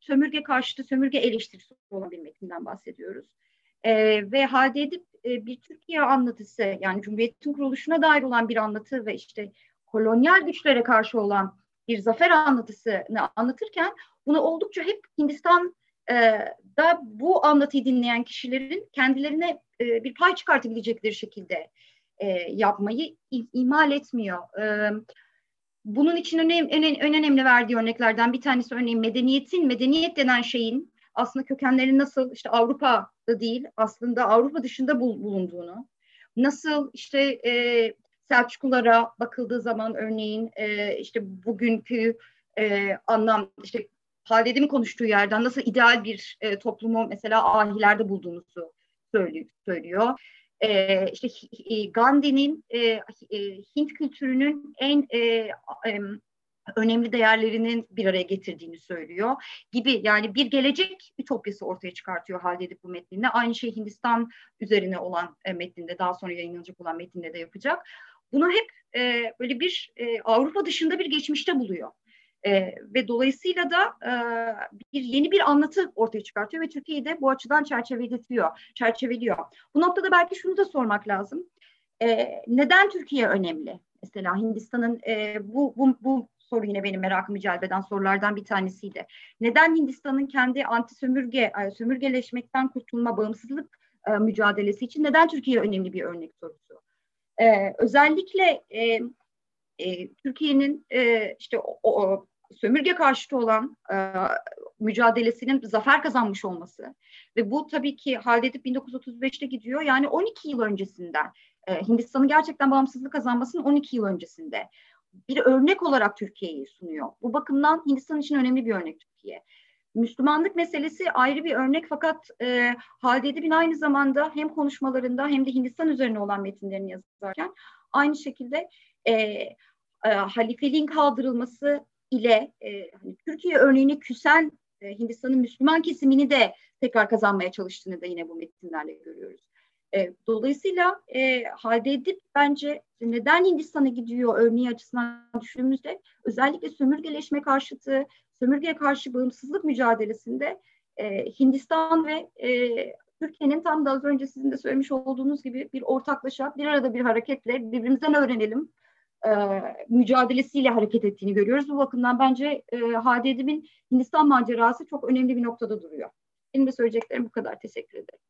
sömürge karşıtı, sömürge eleştirisi olan bir metinden bahsediyoruz. E, ve halde edip e, bir Türkiye anlatısı yani Cumhuriyet'in kuruluşuna dair olan bir anlatı ve işte kolonyal güçlere karşı olan bir zafer anlatısını anlatırken bunu oldukça hep Hindistan da bu anlatıyı dinleyen kişilerin kendilerine e, bir pay çıkartabilecekleri şekilde e, yapmayı imal etmiyor. E, bunun için önem, en, en önemli verdiği örneklerden bir tanesi örneğin medeniyetin, medeniyet denen şeyin aslında kökenleri nasıl işte Avrupa'da değil aslında Avrupa dışında bul, bulunduğunu, nasıl işte e, Selçuklulara bakıldığı zaman örneğin e, işte bugünkü e, anlam işte Halid'in konuştuğu yerden nasıl ideal bir e, toplumu mesela ahilerde bulduğumuzu söylüyor. söylüyor. E, işte e, Gandhi'nin e, e, Hint kültürünün en e, e, önemli değerlerinin bir araya getirdiğini söylüyor gibi yani bir gelecek ütopyası ortaya çıkartıyor halde edip bu metninde. Aynı şey Hindistan üzerine olan e, metninde daha sonra yayınlanacak olan metninde de yapacak. Bunu hep e, böyle bir e, Avrupa dışında bir geçmişte buluyor. E, ve dolayısıyla da e, bir yeni bir anlatı ortaya çıkartıyor ve Türkiye'yi de bu açıdan çerçeveletiyor, çerçeveliyor. Bu noktada belki şunu da sormak lazım. E, neden Türkiye önemli? Mesela Hindistan'ın e, bu, bu, bu soru yine benim merakımı celbeden sorulardan bir tanesiydi. Neden Hindistan'ın kendi anti sömürge, sömürgeleşmekten kurtulma, bağımsızlık e, mücadelesi için neden Türkiye önemli bir örnek sorusu? E, özellikle e, e, Türkiye'nin e, işte o, o, sömürge karşıtı olan e, mücadelesinin zafer kazanmış olması ve bu tabii ki halledip 1935'te gidiyor. Yani 12 yıl öncesinden e, Hindistan'ın gerçekten bağımsızlık kazanmasının 12 yıl öncesinde bir örnek olarak Türkiye'yi sunuyor. Bu bakımdan Hindistan için önemli bir örnek Türkiye. Müslümanlık meselesi ayrı bir örnek fakat e, Halide Edip'in aynı zamanda hem konuşmalarında hem de Hindistan üzerine olan metinlerini yazarken aynı şekilde e, e, halifeliğin kaldırılması ile e, hani Türkiye örneğini küsen e, Hindistan'ın Müslüman kesimini de tekrar kazanmaya çalıştığını da yine bu metinlerle görüyoruz. E, dolayısıyla e, halde edip bence neden Hindistan'a gidiyor örneği açısından düşündüğümüzde özellikle sömürgeleşme karşıtı, sömürgeye karşı bağımsızlık mücadelesinde e, Hindistan ve e, Türkiye'nin tam da az önce sizin de söylemiş olduğunuz gibi bir ortaklaşa bir arada bir hareketle birbirimizden öğrenelim e, mücadelesiyle hareket ettiğini görüyoruz. Bu bakımdan bence e, Hadi Edip'in Hindistan macerası çok önemli bir noktada duruyor. Benim de söyleyeceklerim bu kadar. Teşekkür ederim.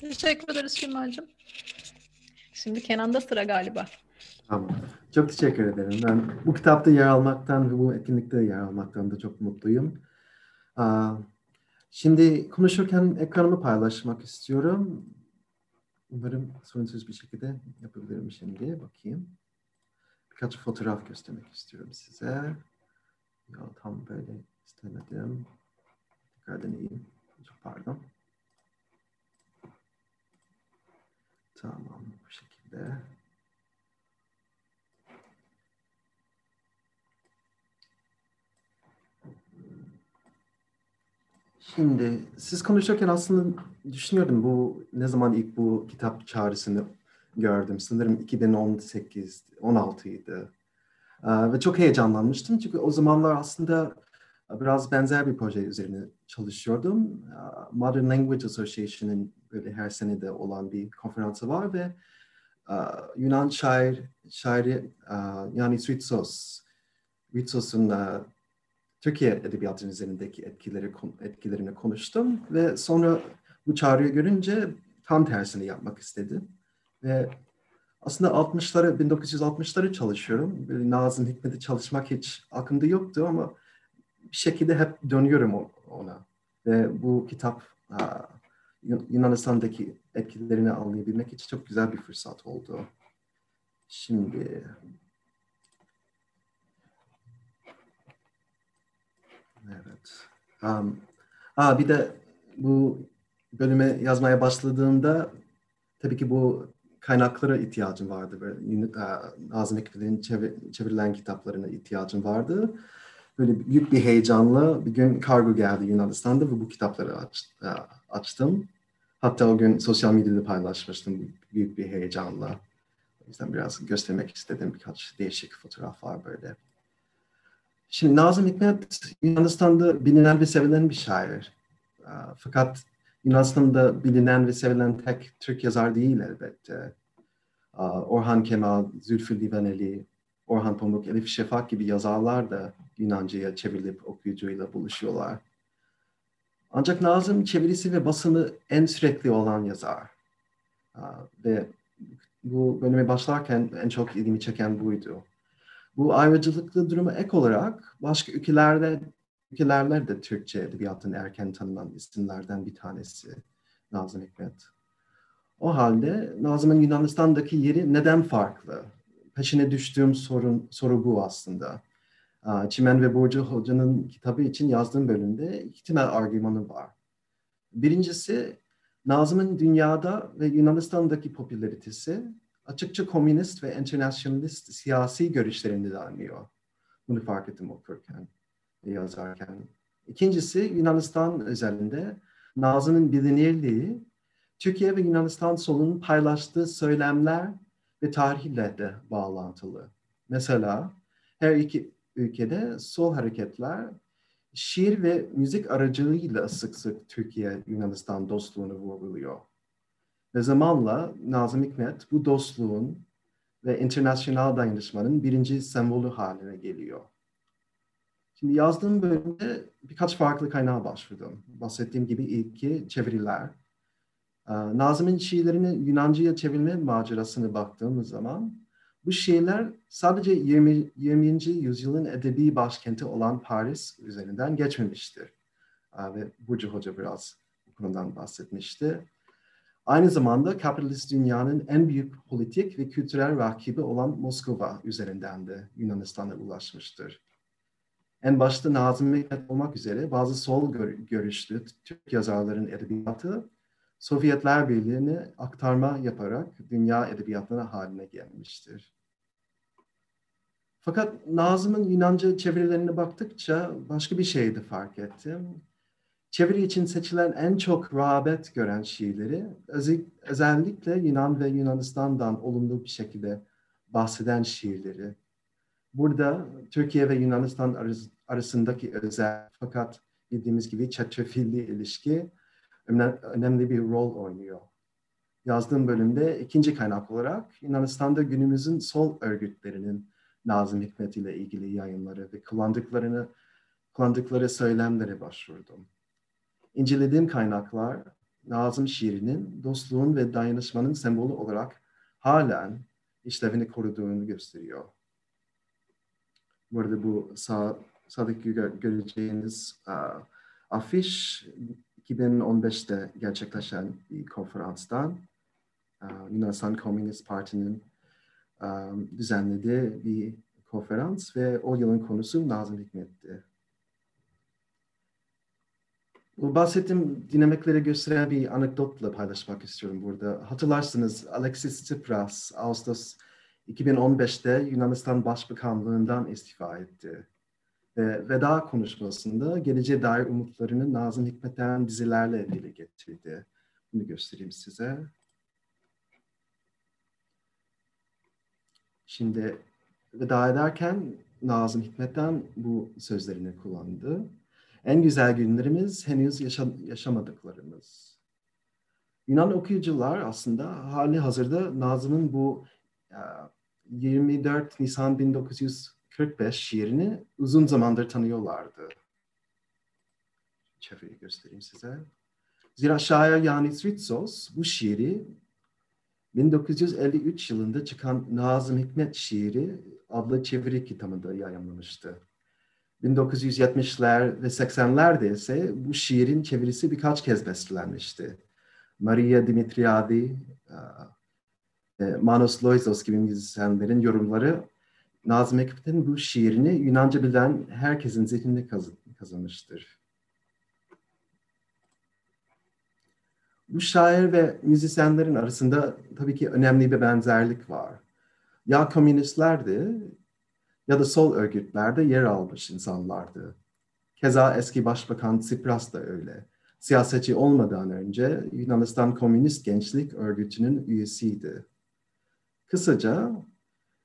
Teşekkür ederiz Şimal'cığım. Şimdi Kenan'da sıra galiba. Tamam. Çok teşekkür ederim. Ben bu kitapta yer almaktan ve bu etkinlikte yer almaktan da çok mutluyum. Şimdi konuşurken ekranımı paylaşmak istiyorum. Umarım sorunsuz bir şekilde yapabilirim şimdi. Bakayım. Birkaç fotoğraf göstermek istiyorum size. Ya tam böyle istemedim. Tekrar deneyeyim. Çok pardon. Tamam bu şekilde. Şimdi siz konuşurken aslında düşünüyordum bu ne zaman ilk bu kitap çağrısını gördüm. Sanırım 2018, 16 idi. Ve çok heyecanlanmıştım çünkü o zamanlar aslında biraz benzer bir proje üzerine çalışıyordum. Modern Language Association'ın böyle her senede olan bir konferansı var ve Yunan şair, şairi yani Sritsos, Sritsos'un Türkiye edebiyatının üzerindeki etkileri etkilerini konuştum ve sonra bu çağrıyı görünce tam tersini yapmak istedim. Ve aslında 60'ları, 1960'ları çalışıyorum. Böyle Nazım Hikmet'i çalışmak hiç aklımda yoktu ama bir şekilde hep dönüyorum ona. Ve bu kitap Yunanistan'daki etkilerini anlayabilmek için çok güzel bir fırsat oldu. Şimdi Evet. Um, aa, bir de bu bölüme yazmaya başladığında tabii ki bu kaynaklara ihtiyacım vardı. Böyle, Nazım Hikmet'in çevir, kitaplarına ihtiyacım vardı. Böyle büyük bir heyecanla bir gün kargo geldi Yunanistan'da ve bu kitapları aç, açtım. Hatta o gün sosyal medyada paylaşmıştım büyük bir heyecanla. O yüzden biraz göstermek istedim birkaç değişik fotoğraf var böyle. Şimdi Nazım Hikmet Yunanistan'da bilinen ve sevilen bir şair. Fakat Yunanistan'da bilinen ve sevilen tek Türk yazar değil elbette. Orhan Kemal, Zülfü Livaneli, Orhan Pamuk, Elif Şefak gibi yazarlar da Yunanca'ya çevrilip okuyucuyla buluşuyorlar. Ancak Nazım çevirisi ve basını en sürekli olan yazar. Ve bu bölüme başlarken en çok ilgimi çeken buydu. Bu ayrıcalıklı duruma ek olarak başka ülkelerde ülkelerde de Türkçe edebiyatın erken tanınan isimlerden bir tanesi Nazım Hikmet. O halde Nazım'ın Yunanistan'daki yeri neden farklı? Peşine düştüğüm sorun, soru bu aslında. Çimen ve Burcu Hoca'nın kitabı için yazdığım bölümde iki temel argümanı var. Birincisi Nazım'ın dünyada ve Yunanistan'daki popülaritesi açıkça komünist ve internasyonalist siyasi görüşlerinde dayanıyor. Bunu fark ettim okurken yazarken. İkincisi Yunanistan özelinde Nazım'ın bilinirliği Türkiye ve Yunanistan solunun paylaştığı söylemler ve tarihle de bağlantılı. Mesela her iki ülkede sol hareketler şiir ve müzik aracılığıyla sık sık Türkiye-Yunanistan dostluğunu vurguluyor. Ve zamanla Nazım Hikmet bu dostluğun ve internasyonel dayanışmanın birinci sembolü haline geliyor. Şimdi yazdığım bölümde birkaç farklı kaynağa başvurdum. Bahsettiğim gibi ilki çeviriler. Ee, Nazım'ın şiirlerini Yunanca'ya çevirme macerasını baktığımız zaman bu şiirler sadece 20. 20. yüzyılın edebi başkenti olan Paris üzerinden geçmemiştir. Ee, ve Burcu Hoca biraz bu konudan bahsetmişti. Aynı zamanda kapitalist dünyanın en büyük politik ve kültürel rakibi olan Moskova üzerinden de Yunanistan'a ulaşmıştır. En başta Nazım Hikmet olmak üzere bazı sol gör görüşlü Türk yazarların edebiyatı Sovyetler Birliği'ne aktarma yaparak dünya edebiyatına haline gelmiştir. Fakat Nazım'ın Yunanca çevirilerine baktıkça başka bir şey de fark ettim. Çeviri için seçilen en çok rağbet gören şiirleri özellikle Yunan ve Yunanistan'dan olumlu bir şekilde bahseden şiirleri. Burada Türkiye ve Yunanistan arasındaki özel fakat bildiğimiz gibi çetrefilli ilişki önemli bir rol oynuyor. Yazdığım bölümde ikinci kaynak olarak Yunanistan'da günümüzün sol örgütlerinin Nazım Hikmet ile ilgili yayınları ve kullandıklarını kullandıkları söylemlere başvurdum. İncelediğim kaynaklar Nazım şiirinin dostluğun ve dayanışmanın sembolü olarak halen işlevini koruduğunu gösteriyor. Burada bu sağ, sağdaki göreceğiniz uh, afiş 2015'te gerçekleşen bir konferanstan uh, Yunanistan Komünist Parti'nin um, düzenlediği bir konferans ve o yılın konusu Nazım Hikmet'ti. Bu bahsettiğim dinamikleri gösteren bir anekdotla paylaşmak istiyorum burada. Hatırlarsınız Alexis Tsipras Ağustos 2015'te Yunanistan Başbakanlığından istifa etti. Ve veda konuşmasında geleceğe dair umutlarını Nazım Hikmet'ten dizilerle dile getirdi. Bunu göstereyim size. Şimdi veda ederken Nazım Hikmet'ten bu sözlerini kullandı. En güzel günlerimiz henüz yaşa yaşamadıklarımız. Yunan okuyucular aslında hali hazırda Nazım'ın bu 24 Nisan 1945 şiirini uzun zamandır tanıyorlardı. Çeviri göstereyim size. Zira şair Yanis Ritsos bu şiiri 1953 yılında çıkan Nazım Hikmet şiiri adlı çeviri kitabında yayınlamıştı. 1970'ler ve 80'lerde ise bu şiirin çevirisi birkaç kez bestelenmişti. Maria Dimitriadi, e, Manos Loizos gibi müzisyenlerin yorumları Nazım Hikmet'in bu şiirini Yunanca bilen herkesin zihninde kazanmıştır. Bu şair ve müzisyenlerin arasında tabii ki önemli bir benzerlik var. Ya komünistlerdi ya da sol örgütlerde yer almış insanlardı. Keza eski Başbakan Tsipras da öyle. Siyasetçi olmadan önce Yunanistan Komünist Gençlik Örgütü'nün üyesiydi. Kısaca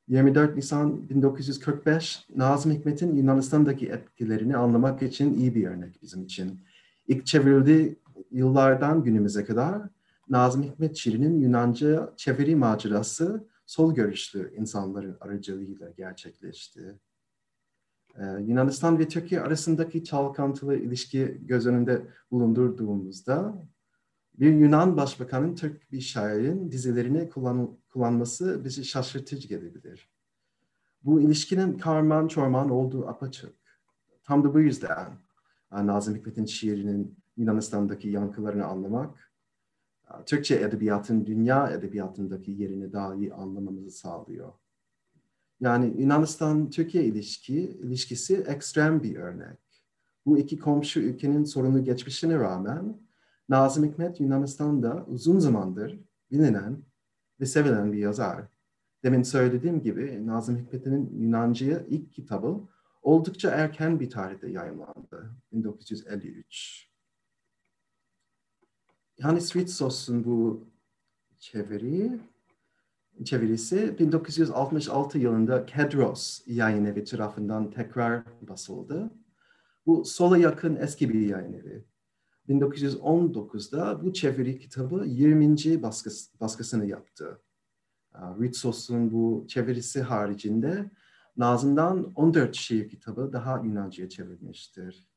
24 Nisan 1945 Nazım Hikmet'in Yunanistan'daki etkilerini anlamak için iyi bir örnek bizim için. İlk çevrildiği yıllardan günümüze kadar Nazım Hikmet şiirinin Yunanca çeviri macerası sol görüşlü insanların aracılığıyla gerçekleşti. Ee, Yunanistan ve Türkiye arasındaki çalkantılı ilişki göz önünde bulundurduğumuzda bir Yunan başbakanın Türk bir şairin dizilerini kullan, kullanması bizi şaşırtıcı gelebilir. Bu ilişkinin karman çorman olduğu apaçık. Tam da bu yüzden Nazım Hikmet'in şiirinin Yunanistan'daki yankılarını anlamak, Türkçe edebiyatın dünya edebiyatındaki yerini daha iyi anlamamızı sağlıyor. Yani Yunanistan-Türkiye ilişki, ilişkisi ekstrem bir örnek. Bu iki komşu ülkenin sorunu geçmişine rağmen Nazım Hikmet Yunanistan'da uzun zamandır bilinen ve sevilen bir yazar. Demin söylediğim gibi Nazım Hikmet'in Yunanca'ya ilk kitabı oldukça erken bir tarihte yayınlandı. 1953. Hannes Ritsos'un bu çeviri çevirisi 1966 yılında Kedros yayın evi tarafından tekrar basıldı. Bu sola yakın eski bir yayın evi. 1919'da bu çeviri kitabı 20. Baskıs, baskısını yaptı. Ritsos'un bu çevirisi haricinde Nazım'dan 14 şiir kitabı daha Yunanca'ya çevrilmiştir.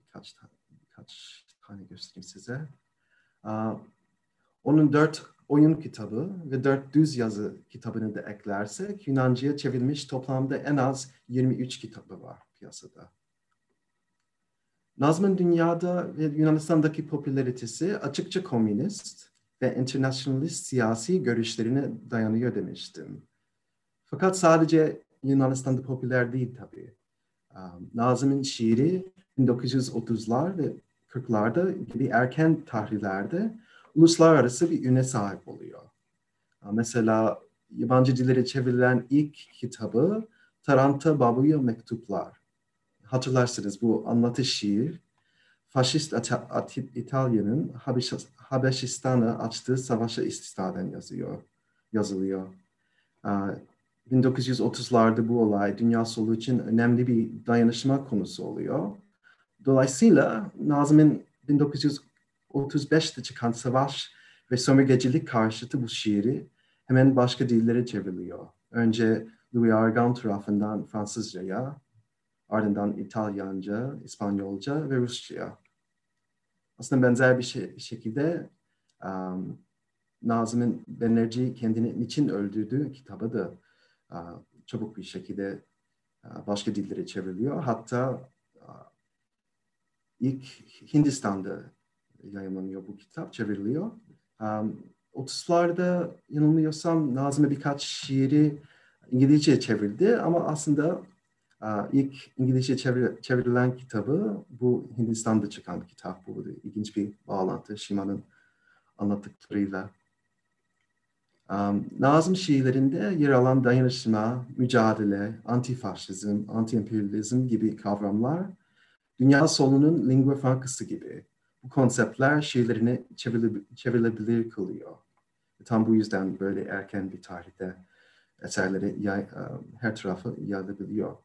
Birkaç tane, birkaç tane göstereyim size. Onun dört oyun kitabı ve dört düz yazı kitabını da eklersek Yunanca'ya çevrilmiş toplamda en az 23 kitabı var piyasada. Nazım'ın dünyada ve Yunanistan'daki popülaritesi açıkça komünist ve internationalist siyasi görüşlerine dayanıyor demiştim. Fakat sadece Yunanistan'da popüler değil tabii. Nazım'ın şiiri 1930'lar ve 40'larda gibi erken tarihlerde uluslararası bir üne sahip oluyor. Mesela yabancı dillere çevrilen ilk kitabı Taranta Babu'ya Mektuplar hatırlarsınız bu anlatı şiir faşist İtalya'nın Habeşistan'a açtığı savaşa istinaden yazıyor, yazılıyor. 1930'larda bu olay dünya solu için önemli bir dayanışma konusu oluyor. Dolayısıyla Nazım'ın 1935'te çıkan savaş ve sömürgecilik karşıtı bu şiiri hemen başka dillere çevriliyor. Önce Louis Argan tarafından Fransızca'ya, ardından İtalyanca, İspanyolca ve Rusça'ya. Aslında benzer bir şey, şekilde um, Nazım'ın Benerci kendini niçin öldürdüğü kitabı da uh, çabuk bir şekilde uh, başka dillere çevriliyor. Hatta ilk Hindistan'da yayınlanıyor bu kitap, çevriliyor. Um, 30'larda yanılmıyorsam Nazım'a birkaç şiiri İngilizce çevrildi ama aslında İlk İngilizce çevir, çevrilen kitabı bu Hindistan'da çıkan kitap. Bu ilginç bir bağlantı Şima'nın anlattıklarıyla. Um, Nazım şiirlerinde yer alan dayanışma, mücadele, antifaşizm, anti-emperyalizm gibi kavramlar dünya solunun lingua francası gibi. Bu konseptler şiirlerini çevrilebilir kılıyor. Tam bu yüzden böyle erken bir tarihte eserleri yay, her tarafa yayılabiliyor.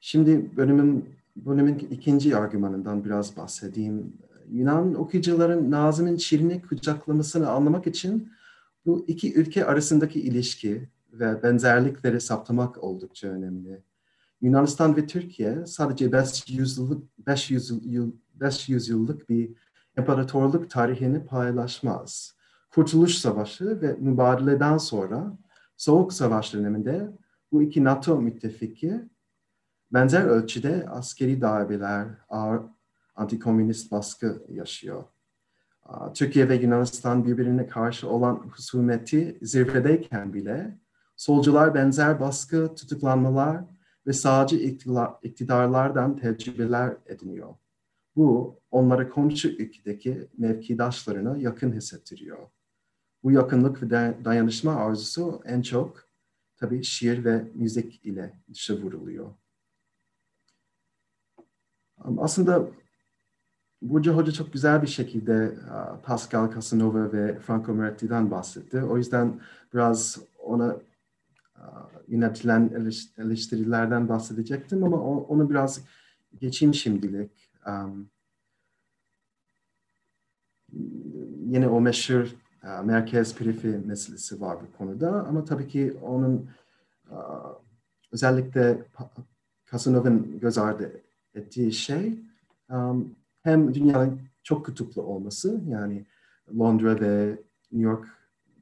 Şimdi bölümün, bölümün ikinci argümanından biraz bahsedeyim. Yunan okuyucuların Nazım'ın şiirini kucaklamasını anlamak için bu iki ülke arasındaki ilişki ve benzerlikleri saptamak oldukça önemli. Yunanistan ve Türkiye sadece 500 yıllık, 500 yıl, 500 yıllık bir imparatorluk tarihini paylaşmaz. Kurtuluş Savaşı ve mübadeleden sonra Soğuk Savaş döneminde bu iki NATO müttefiki benzer ölçüde askeri darbeler, ağır antikomünist baskı yaşıyor. Türkiye ve Yunanistan birbirine karşı olan husumeti zirvedeyken bile solcular benzer baskı, tutuklanmalar ve sağcı iktidarlardan tecrübeler ediniyor. Bu onları komşu ülkedeki mevkidaşlarına yakın hissettiriyor. Bu yakınlık ve dayanışma arzusu en çok tabii şiir ve müzik ile dışa vuruluyor. Aslında Burcu Hoca çok güzel bir şekilde Pascal Casanova ve Franco Moretti'den bahsetti. O yüzden biraz ona yönetilen eleştirilerden bahsedecektim ama onu biraz geçeyim şimdilik. Um, yine o meşhur uh, merkez perifi meselesi var bu konuda ama tabii ki onun uh, özellikle Kasunov'un göz ardı ettiği şey um, hem dünyanın çok kutuplu olması yani Londra ve New York,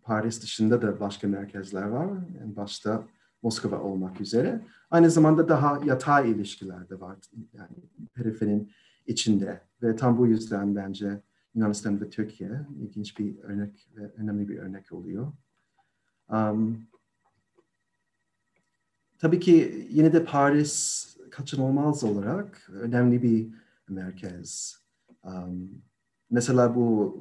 Paris dışında da başka merkezler var. En başta Moskova olmak üzere. Aynı zamanda daha yatay ilişkiler de var. Yani periferinin içinde ve tam bu yüzden bence Yunanistan ve Türkiye ilginç bir örnek ve önemli bir örnek oluyor. Um, tabii ki yine de Paris kaçınılmaz olarak önemli bir merkez. Um, mesela bu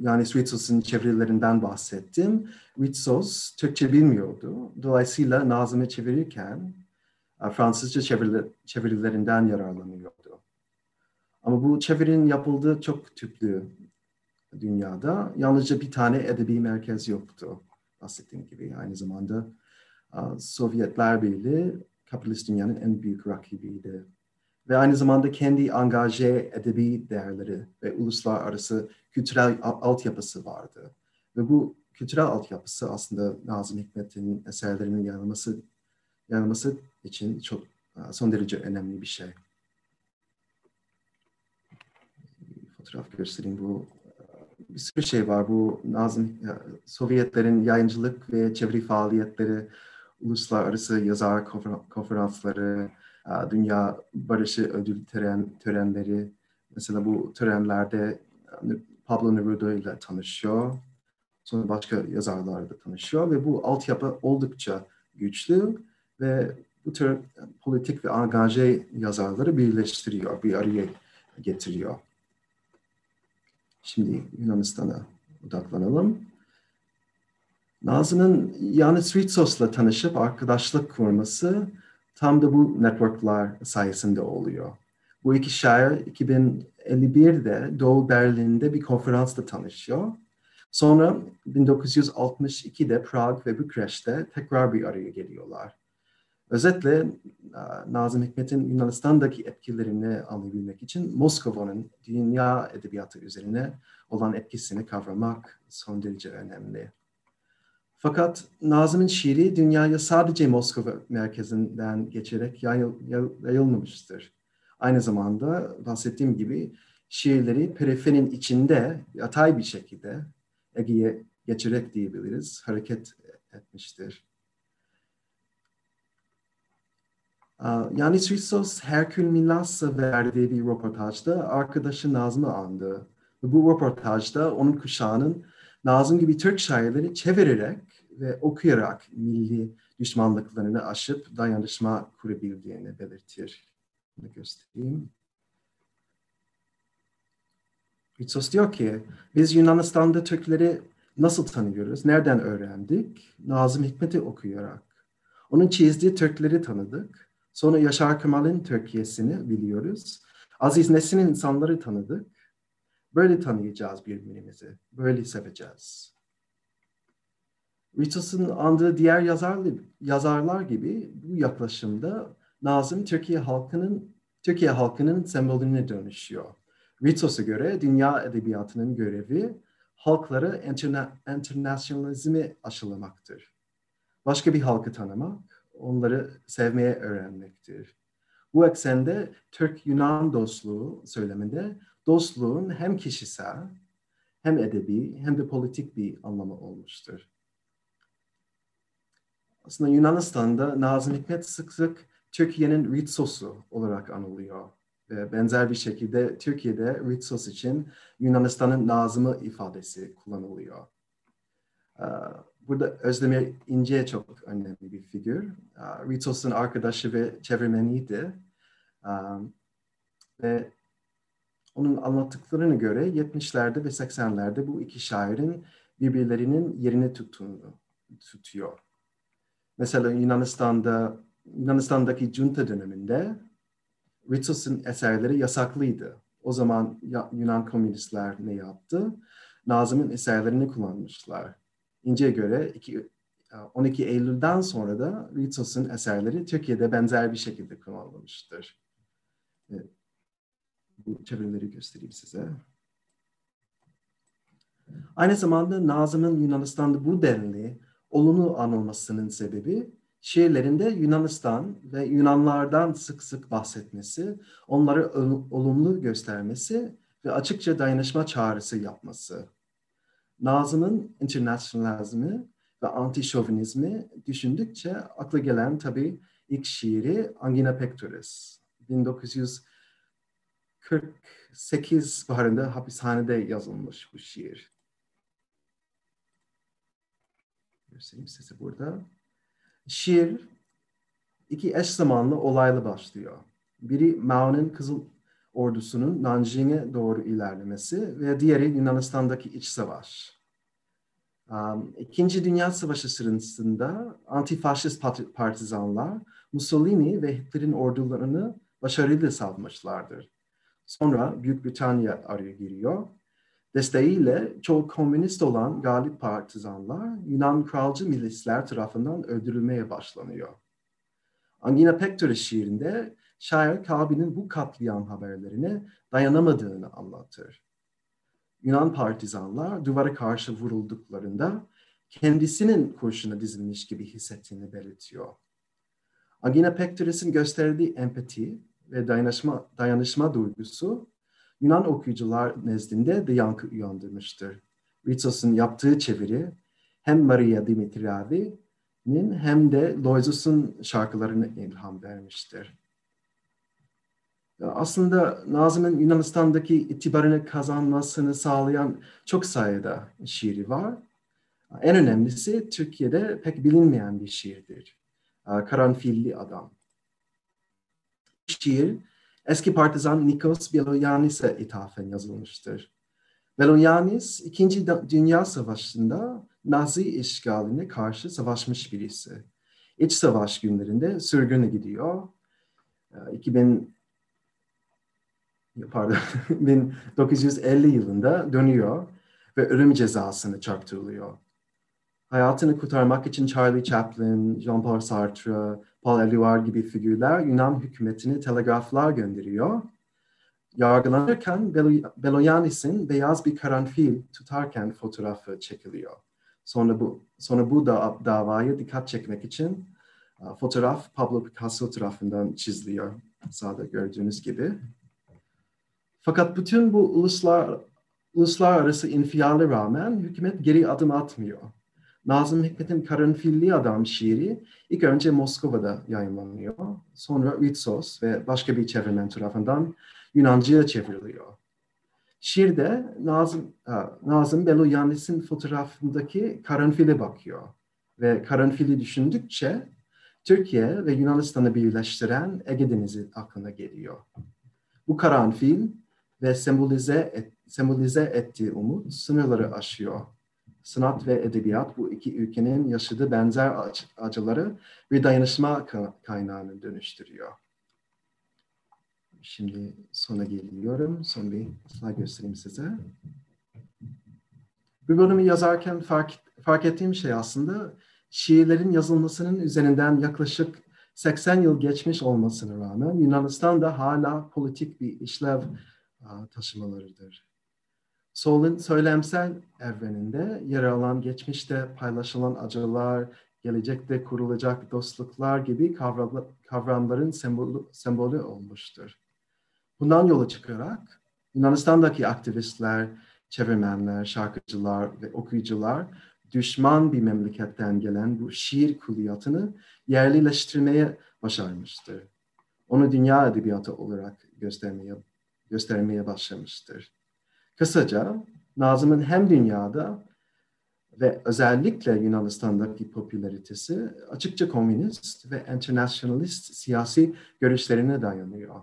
yani Ritsos'un çevirilerinden bahsettim. Ritsos Türkçe bilmiyordu. Dolayısıyla Nazım'ı çevirirken e, Fransızca çevirilerinden yararlanıyordu. Ama bu çevirinin yapıldığı çok tüplü dünyada. Yalnızca bir tane edebi merkez yoktu. Bahsettiğim gibi aynı zamanda e, Sovyetler Birliği kapitalist dünyanın en büyük rakibiydi ve aynı zamanda kendi angaje edebi değerleri ve uluslararası kültürel altyapısı vardı. Ve bu kültürel altyapısı aslında Nazım Hikmet'in eserlerinin yanılması, yanılması için çok son derece önemli bir şey. Fotoğraf göstereyim bu bir sürü şey var. Bu Nazım Sovyetlerin yayıncılık ve çeviri faaliyetleri, uluslararası yazar konferansları, Dünya Barışı Ödül tören, törenleri. Mesela bu törenlerde Pablo Neruda ile tanışıyor. Sonra başka yazarlarla tanışıyor ve bu altyapı oldukça güçlü ve bu tür politik ve angaje yazarları birleştiriyor, bir araya getiriyor. Şimdi Yunanistan'a odaklanalım. Nazım'ın Yanis Ritsos'la tanışıp arkadaşlık kurması tam da bu networklar sayesinde oluyor. Bu iki şair 2051'de Doğu Berlin'de bir konferansta tanışıyor. Sonra 1962'de Prag ve Bükreş'te tekrar bir araya geliyorlar. Özetle e, Nazım Hikmet'in Yunanistan'daki etkilerini anlayabilmek için Moskova'nın dünya edebiyatı üzerine olan etkisini kavramak son derece önemli. Fakat Nazım'ın şiiri dünyaya sadece Moskova merkezinden geçerek yayıl, yayılmamıştır. Aynı zamanda bahsettiğim gibi şiirleri periferinin içinde yatay bir şekilde Ege'ye geçerek diyebiliriz, hareket etmiştir. Yani Srissos Herkül Milas'a verdiği bir röportajda arkadaşı Nazım'ı andı. Bu röportajda onun kuşağının Nazım gibi Türk şairleri çevirerek ve okuyarak milli düşmanlıklarını aşıp dayanışma kurabildiğini belirtir. Bunu göstereyim. Ritsos diyor ki, biz Yunanistan'da Türkleri nasıl tanıyoruz, nereden öğrendik? Nazım Hikmet'i okuyarak. Onun çizdiği Türkleri tanıdık. Sonra Yaşar Kemal'in Türkiye'sini biliyoruz. Aziz Nesin'in insanları tanıdık. Böyle tanıyacağız birbirimizi, böyle seveceğiz. Richardson'ın andığı diğer yazarlı, yazarlar gibi bu yaklaşımda Nazım Türkiye halkının Türkiye halkının sembolüne dönüşüyor. Ritos'a göre dünya edebiyatının görevi halkları interna internasyonalizmi aşılamaktır. Başka bir halkı tanımak, onları sevmeye öğrenmektir. Bu eksende Türk-Yunan dostluğu söyleminde dostluğun hem kişisel hem edebi hem de politik bir anlamı olmuştur. Aslında Yunanistan'da Nazım Hikmet sık sık Türkiye'nin Ritsosu olarak anılıyor. Ve benzer bir şekilde Türkiye'de Ritsos için Yunanistan'ın Nazım'ı ifadesi kullanılıyor. Ee, burada Özdemir İnce çok önemli bir figür. Ee, Ritsos'un arkadaşı ve çevirmeniydi. Ee, ve onun anlattıklarına göre 70'lerde ve 80'lerde bu iki şairin birbirlerinin yerini tuttuğunu tutuyor. Mesela Yunanistan'da Yunanistan'daki junta döneminde Ritsos'un eserleri yasaklıydı. O zaman Yunan komünistler ne yaptı? Nazım'ın eserlerini kullanmışlar. İnce'ye göre iki, 12 Eylül'den sonra da Ritos'un eserleri Türkiye'de benzer bir şekilde kullanılmıştır. Bu çevirileri göstereyim size. Aynı zamanda Nazım'ın Yunanistan'da bu denli olumlu anılmasının sebebi şiirlerinde Yunanistan ve Yunanlardan sık sık bahsetmesi, onları olumlu göstermesi ve açıkça dayanışma çağrısı yapması. Nazım'ın internasyonalizmi ve anti-şovinizmi düşündükçe akla gelen tabii ilk şiiri Angina Pectoris. 1948 baharında hapishanede yazılmış bu şiir. Göstereyim size burada. Şiir iki eş zamanlı olayla başlıyor. Biri Mao'nun Kızıl ordusunun Nanjing'e doğru ilerlemesi ve diğeri Yunanistan'daki iç savaş. Um, İkinci Dünya Savaşı sırasında antifaşist partizanlar Mussolini ve Hitler'in ordularını başarıyla savmışlardır. Sonra Büyük Britanya araya giriyor. Desteğiyle çoğu komünist olan galip partizanlar Yunan kralcı milisler tarafından öldürülmeye başlanıyor. Angina Pectoris şiirinde şair Kalbi'nin bu katliam haberlerine dayanamadığını anlatır. Yunan partizanlar duvara karşı vurulduklarında kendisinin kurşuna dizilmiş gibi hissettiğini belirtiyor. Angina Pectoris'in gösterdiği empati ve dayanışma, dayanışma duygusu Yunan okuyucular nezdinde de yankı uyandırmıştır. Ritsos'un yaptığı çeviri hem Maria Dimitriavi'nin hem de Loizos'un şarkılarını ilham vermiştir. Aslında Nazım'ın Yunanistan'daki itibarını kazanmasını sağlayan çok sayıda şiiri var. En önemlisi Türkiye'de pek bilinmeyen bir şiirdir. Karanfilli Adam. Şiir eski partizan Nikos Beloyanis'e ithafen yazılmıştır. Beloyanis, İkinci Dünya Savaşı'nda Nazi işgaline karşı savaşmış birisi. İç savaş günlerinde sürgüne gidiyor. 2000 pardon 1950 yılında dönüyor ve ölüm cezasını çarptırılıyor. Hayatını kurtarmak için Charlie Chaplin, Jean-Paul Sartre, Paul Eluard gibi figürler Yunan hükümetine telegraflar gönderiyor. Yargılanırken Beloyanis'in beyaz bir karanfil tutarken fotoğrafı çekiliyor. Sonra bu sonra bu da, davaya dikkat çekmek için fotoğraf Pablo Picasso tarafından çiziliyor. Sağda gördüğünüz gibi. Fakat bütün bu uluslar, uluslararası infiale rağmen hükümet geri adım atmıyor. Nazım Hikmet'in Karanfilli Adam şiiri ilk önce Moskova'da yayınlanıyor. Sonra Ritsos ve başka bir çevirmen tarafından Yunanca'ya çevriliyor. Şiirde Nazım, Nazım Beloyanis'in fotoğrafındaki karanfile bakıyor. Ve karanfili düşündükçe Türkiye ve Yunanistan'ı birleştiren Ege Denizi aklına geliyor. Bu karanfil ve sembolize, et, sembolize ettiği umut sınırları aşıyor sanat ve edebiyat bu iki ülkenin yaşadığı benzer acıları bir dayanışma kaynağını dönüştürüyor. Şimdi sona geliyorum. Son bir slide göstereyim size. Bu bölümü yazarken fark, fark ettiğim şey aslında şiirlerin yazılmasının üzerinden yaklaşık 80 yıl geçmiş olmasına rağmen Yunanistan'da hala politik bir işlev taşımalarıdır. Sol'un söylemsel evreninde yer alan geçmişte paylaşılan acılar, gelecekte kurulacak dostluklar gibi kavramların sembolü, sembolü olmuştur. Bundan yola çıkarak Yunanistan'daki aktivistler, çevirmenler, şarkıcılar ve okuyucular düşman bir memleketten gelen bu şiir kulliyatını yerlileştirmeye başarmıştır. Onu dünya edebiyatı olarak göstermeye, göstermeye başlamıştır. Kısaca Nazım'ın hem dünyada ve özellikle Yunanistan'daki popülaritesi açıkça komünist ve internationalist siyasi görüşlerine dayanıyor.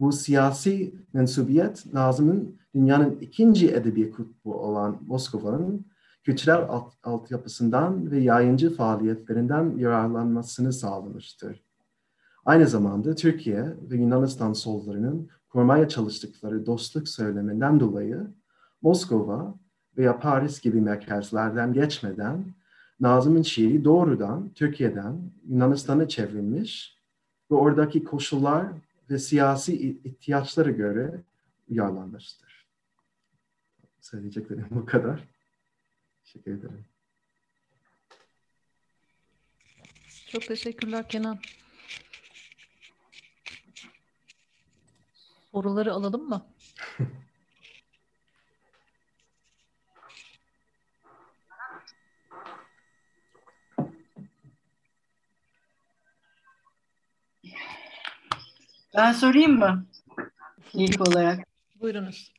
Bu siyasi mensubiyet Nazım'ın dünyanın ikinci edebi kutbu olan Moskova'nın kültürel alt, altyapısından ve yayıncı faaliyetlerinden yararlanmasını sağlamıştır. Aynı zamanda Türkiye ve Yunanistan sollarının kurmaya çalıştıkları dostluk söyleminden dolayı Moskova veya Paris gibi merkezlerden geçmeden Nazım'ın şiiri doğrudan Türkiye'den Yunanistan'a çevrilmiş ve oradaki koşullar ve siyasi ihtiyaçlara göre uyarlanmıştır. Söyleyeceklerim bu kadar. Teşekkür ederim. Çok teşekkürler Kenan. Soruları alalım mı? Ben sorayım mı? İlk olarak. Buyurunuz.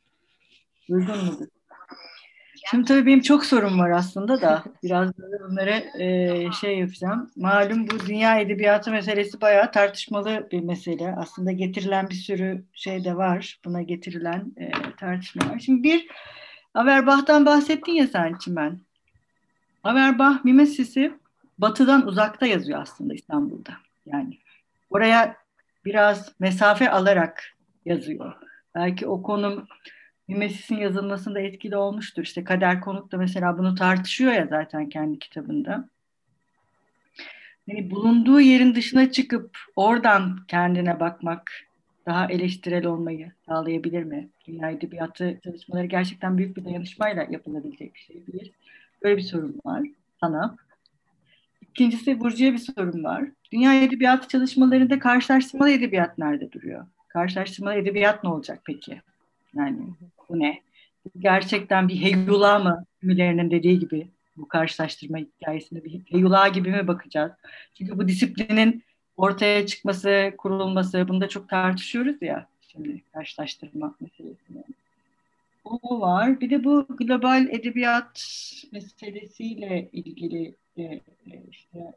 Duydun mu? Şimdi tabii benim çok sorum var aslında da biraz böyle bunlara e, şey yapacağım. Malum bu dünya edebiyatı meselesi bayağı tartışmalı bir mesele. Aslında getirilen bir sürü şey de var. Buna getirilen e, tartışma var. Şimdi bir Averbach'tan bahsettin ya sen Çimen. Averbach Mimesis'i batıdan uzakta yazıyor aslında İstanbul'da. Yani oraya biraz mesafe alarak yazıyor. Belki o konum Mimesis'in yazılmasında etkili olmuştur. İşte Kader Konuk da mesela bunu tartışıyor ya zaten kendi kitabında. Yani bulunduğu yerin dışına çıkıp oradan kendine bakmak daha eleştirel olmayı sağlayabilir mi? Dünya Edebiyatı çalışmaları gerçekten büyük bir dayanışmayla yapılabilecek bir şey değil. Böyle bir sorun var sana. İkincisi Burcu'ya bir sorun var. Dünya Edebiyatı çalışmalarında karşılaştırmalı edebiyat nerede duruyor? Karşılaştırmalı edebiyat ne olacak peki? Yani bu ne? Gerçekten bir heyula mı? Kimilerinin dediği gibi bu karşılaştırma hikayesinde bir heyula gibi mi bakacağız? Çünkü bu disiplinin ortaya çıkması, kurulması bunu da çok tartışıyoruz ya şimdi karşılaştırma meselesini. O var. Bir de bu global edebiyat meselesiyle ilgili e, işte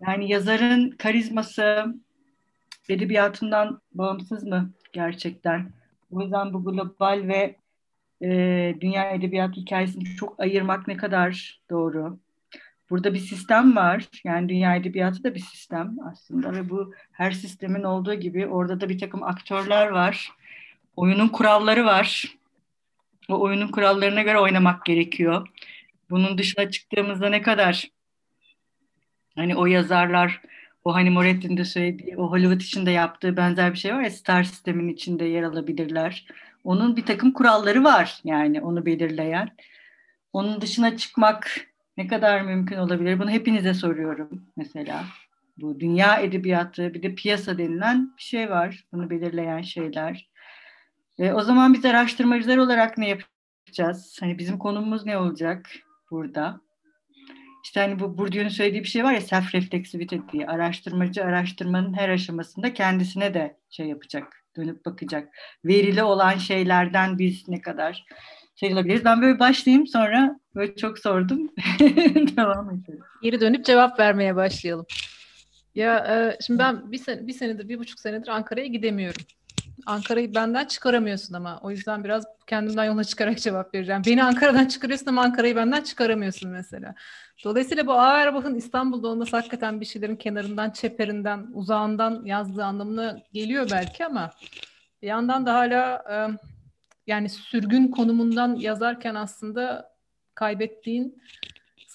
yani yazarın karizması edebiyatından bağımsız mı gerçekten? O yüzden bu global ve e, dünya edebiyat hikayesini çok ayırmak ne kadar doğru? Burada bir sistem var. Yani dünya edebiyatı da bir sistem aslında ve bu her sistemin olduğu gibi orada da bir takım aktörler var. Oyunun kuralları var. O oyunun kurallarına göre oynamak gerekiyor. Bunun dışına çıktığımızda ne kadar hani o yazarlar o hani Moretti'nin de söylediği, o Hollywood içinde yaptığı benzer bir şey var ya star sistemin içinde yer alabilirler. Onun bir takım kuralları var yani onu belirleyen. Onun dışına çıkmak ne kadar mümkün olabilir? Bunu hepinize soruyorum mesela. Bu dünya edebiyatı bir de piyasa denilen bir şey var. Bunu belirleyen şeyler. E, o zaman biz araştırmacılar olarak ne yapacağız? Hani bizim konumuz ne olacak burada? İşte hani bu Bourdieu'nun söylediği bir şey var ya self reflexivity diye. Araştırmacı araştırmanın her aşamasında kendisine de şey yapacak, dönüp bakacak. Verili olan şeylerden biz ne kadar sayılabiliriz? Ben böyle başlayayım sonra böyle çok sordum. Devam edelim. Geri dönüp cevap vermeye başlayalım. Ya e, şimdi ben bir, sene, bir senedir, bir buçuk senedir Ankara'ya gidemiyorum. Ankara'yı benden çıkaramıyorsun ama. O yüzden biraz kendimden yola çıkarak cevap vereceğim. Beni Ankara'dan çıkarıyorsun ama Ankara'yı benden çıkaramıyorsun mesela. Dolayısıyla bu Auerbach'ın İstanbul'da olması hakikaten bir şeylerin kenarından, çeperinden, uzağından yazdığı anlamına geliyor belki ama bir yandan da hala yani sürgün konumundan yazarken aslında kaybettiğin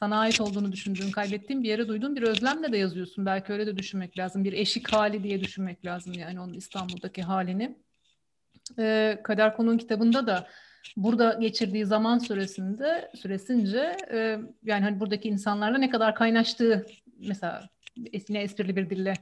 sana ait olduğunu düşündüğün, kaybettiğin bir yere duyduğun bir özlemle de yazıyorsun. Belki öyle de düşünmek lazım. Bir eşik hali diye düşünmek lazım yani onun İstanbul'daki halini. Ee, Kader Konu'nun kitabında da burada geçirdiği zaman süresinde süresince e, yani hani buradaki insanlarla ne kadar kaynaştığı mesela yine esprili bir dille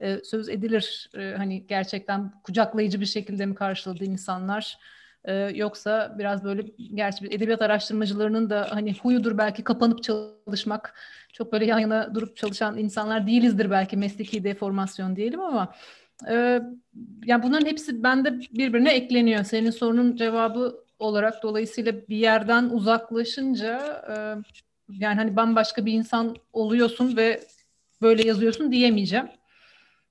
e, söz edilir. E, hani gerçekten kucaklayıcı bir şekilde mi karşıladığı insanlar ee, yoksa biraz böyle gerçi edebiyat araştırmacılarının da hani huyudur belki kapanıp çalışmak. Çok böyle yan yana durup çalışan insanlar değilizdir belki mesleki deformasyon diyelim ama e, yani bunların hepsi bende birbirine ekleniyor. Senin sorunun cevabı olarak dolayısıyla bir yerden uzaklaşınca e, yani hani bambaşka bir insan oluyorsun ve böyle yazıyorsun diyemeyeceğim.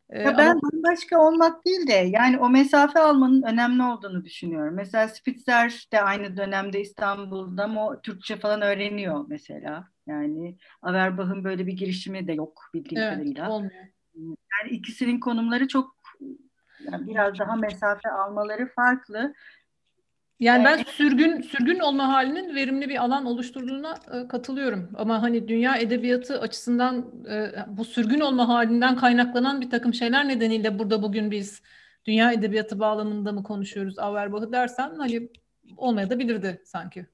Ee, ya ben ama... başka olmak değil de yani o mesafe almanın önemli olduğunu düşünüyorum. Mesela Spitzer de aynı dönemde İstanbul'da ama Türkçe falan öğreniyor mesela. Yani Averbach'ın böyle bir girişimi de yok bildiğim evet, kadarıyla. Olmuyor. Yani ikisinin konumları çok yani biraz daha mesafe almaları farklı. Yani ben sürgün sürgün olma halinin verimli bir alan oluşturduğuna e, katılıyorum. Ama hani dünya edebiyatı açısından e, bu sürgün olma halinden kaynaklanan bir takım şeyler nedeniyle burada bugün biz dünya edebiyatı bağlamında mı konuşuyoruz Auerbach'ı dersen hani olmaya da bilirdi sanki.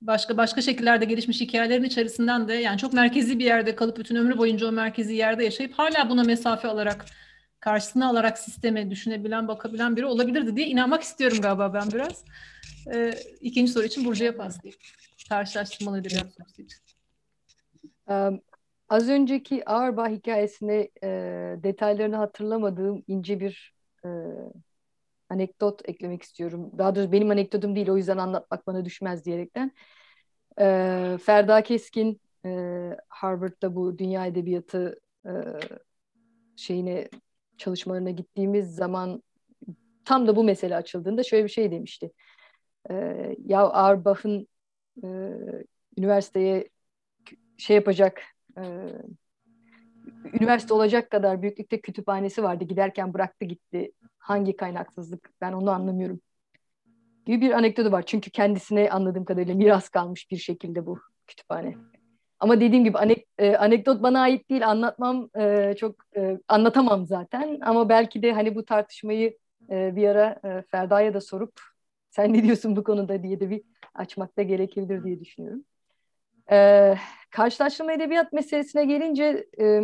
Başka başka şekillerde gelişmiş hikayelerin içerisinden de yani çok merkezi bir yerde kalıp bütün ömrü boyunca o merkezi yerde yaşayıp hala buna mesafe alarak karşısına alarak sisteme düşünebilen, bakabilen biri olabilirdi diye inanmak istiyorum galiba ben biraz. Ee, ikinci soru için Burcu'ya paslayayım. Karşılaştırmalı edebiyat sorusu için. Um, az önceki Auerbach hikayesinde e, detaylarını hatırlamadığım ince bir e, anekdot eklemek istiyorum. Daha doğrusu benim anekdotum değil o yüzden anlatmak bana düşmez diyerekten. E, Ferda Keskin e, Harvard'da bu dünya edebiyatı e, şeyine çalışmalarına gittiğimiz zaman tam da bu mesele açıldığında şöyle bir şey demişti. E, ya Auerbach'ın e, üniversiteye şey yapacak e, üniversite olacak kadar büyüklükte kütüphanesi vardı. Giderken bıraktı gitti. Hangi kaynaksızlık ben onu anlamıyorum. Gibi bir anekdotu var. Çünkü kendisine anladığım kadarıyla miras kalmış bir şekilde bu kütüphane. Ama dediğim gibi anek, e, anekdot bana ait değil. Anlatmam e, çok e, anlatamam zaten. Ama belki de hani bu tartışmayı e, bir ara e, Ferda'ya da sorup sen ne diyorsun bu konuda diye de bir açmak da gerekebilir diye düşünüyorum. E, karşılaştırma edebiyat meselesine gelince e,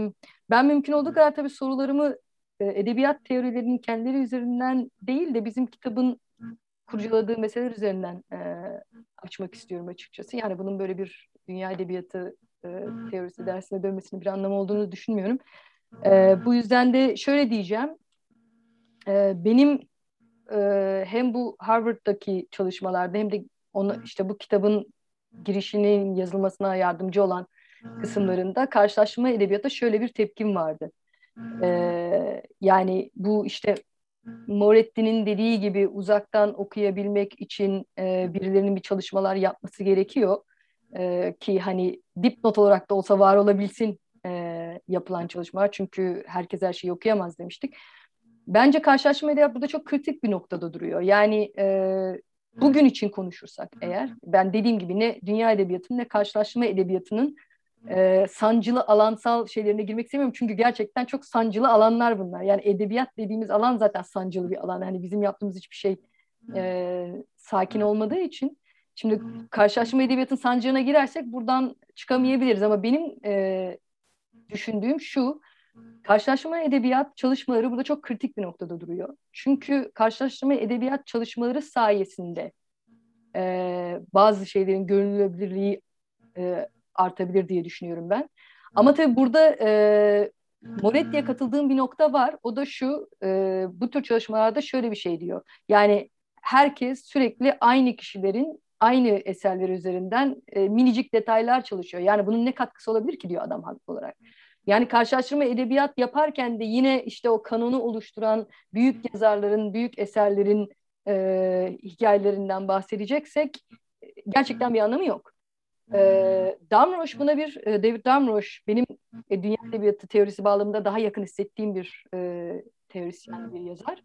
ben mümkün olduğu kadar tabii sorularımı e, edebiyat teorilerinin kendileri üzerinden değil de bizim kitabın kurcaladığı meseleler üzerinden e, açmak istiyorum açıkçası. Yani bunun böyle bir dünya edebiyatı e, teorisi dersine dönmesinin bir anlamı olduğunu düşünmüyorum. E, bu yüzden de şöyle diyeceğim. E, benim e, hem bu Harvard'daki çalışmalarda hem de onu işte bu kitabın girişinin yazılmasına yardımcı olan kısımlarında karşılaşma edebiyata şöyle bir tepkim vardı. Ee, yani bu işte Moretti'nin dediği gibi uzaktan okuyabilmek için e, birilerinin bir çalışmalar yapması gerekiyor. E, ki hani dipnot olarak da olsa var olabilsin e, yapılan çalışmalar. Çünkü herkes her şeyi okuyamaz demiştik. Bence karşılaşma edebiyat burada çok kritik bir noktada duruyor. Yani e, bugün için konuşursak eğer, ben dediğim gibi ne dünya edebiyatının ne karşılaşma edebiyatının e, sancılı alansal şeylerine girmek istemiyorum. Çünkü gerçekten çok sancılı alanlar bunlar. Yani edebiyat dediğimiz alan zaten sancılı bir alan. Yani bizim yaptığımız hiçbir şey e, sakin olmadığı için. Şimdi karşılaşma edebiyatın sancığına girersek buradan çıkamayabiliriz. Ama benim e, düşündüğüm şu, karşılaşma edebiyat çalışmaları burada çok kritik bir noktada duruyor. Çünkü karşılaşma edebiyat çalışmaları sayesinde e, bazı şeylerin görünülebilirliği e, artabilir diye düşünüyorum ben. Ama tabii burada e, Moretti'ye katıldığım bir nokta var. O da şu, e, bu tür çalışmalarda şöyle bir şey diyor. Yani herkes sürekli aynı kişilerin aynı eserleri üzerinden e, minicik detaylar çalışıyor. Yani bunun ne katkısı olabilir ki diyor adam haklı olarak. Yani karşılaştırma edebiyat yaparken de yine işte o kanonu oluşturan büyük yazarların, büyük eserlerin e, hikayelerinden bahsedeceksek gerçekten bir anlamı yok. E, Damrosch buna bir, e, David Damrosch benim e, dünya edebiyatı teorisi bağlamında daha yakın hissettiğim bir e, teorisyen bir yazar.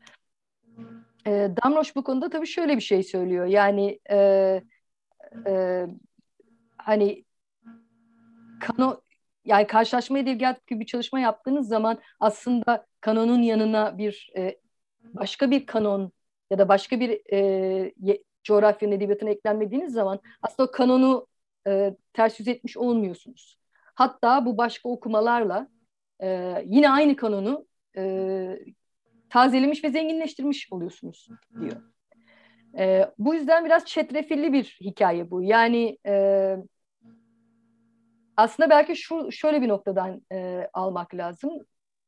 E, Damrosch bu konuda tabii şöyle bir şey söylüyor. Yani e, e, hani kano yani karşılaşma edebiyat gibi bir çalışma yaptığınız zaman aslında kanonun yanına bir e, başka bir kanon ya da başka bir e, coğrafyanın edebiyatına eklenmediğiniz zaman aslında o kanonu e, ters yüz etmiş olmuyorsunuz. Hatta bu başka okumalarla e, yine aynı kanonu e, tazelemiş ve zenginleştirmiş oluyorsunuz diyor. E, bu yüzden biraz çetrefilli bir hikaye bu. Yani e, aslında belki şu şöyle bir noktadan e, almak lazım.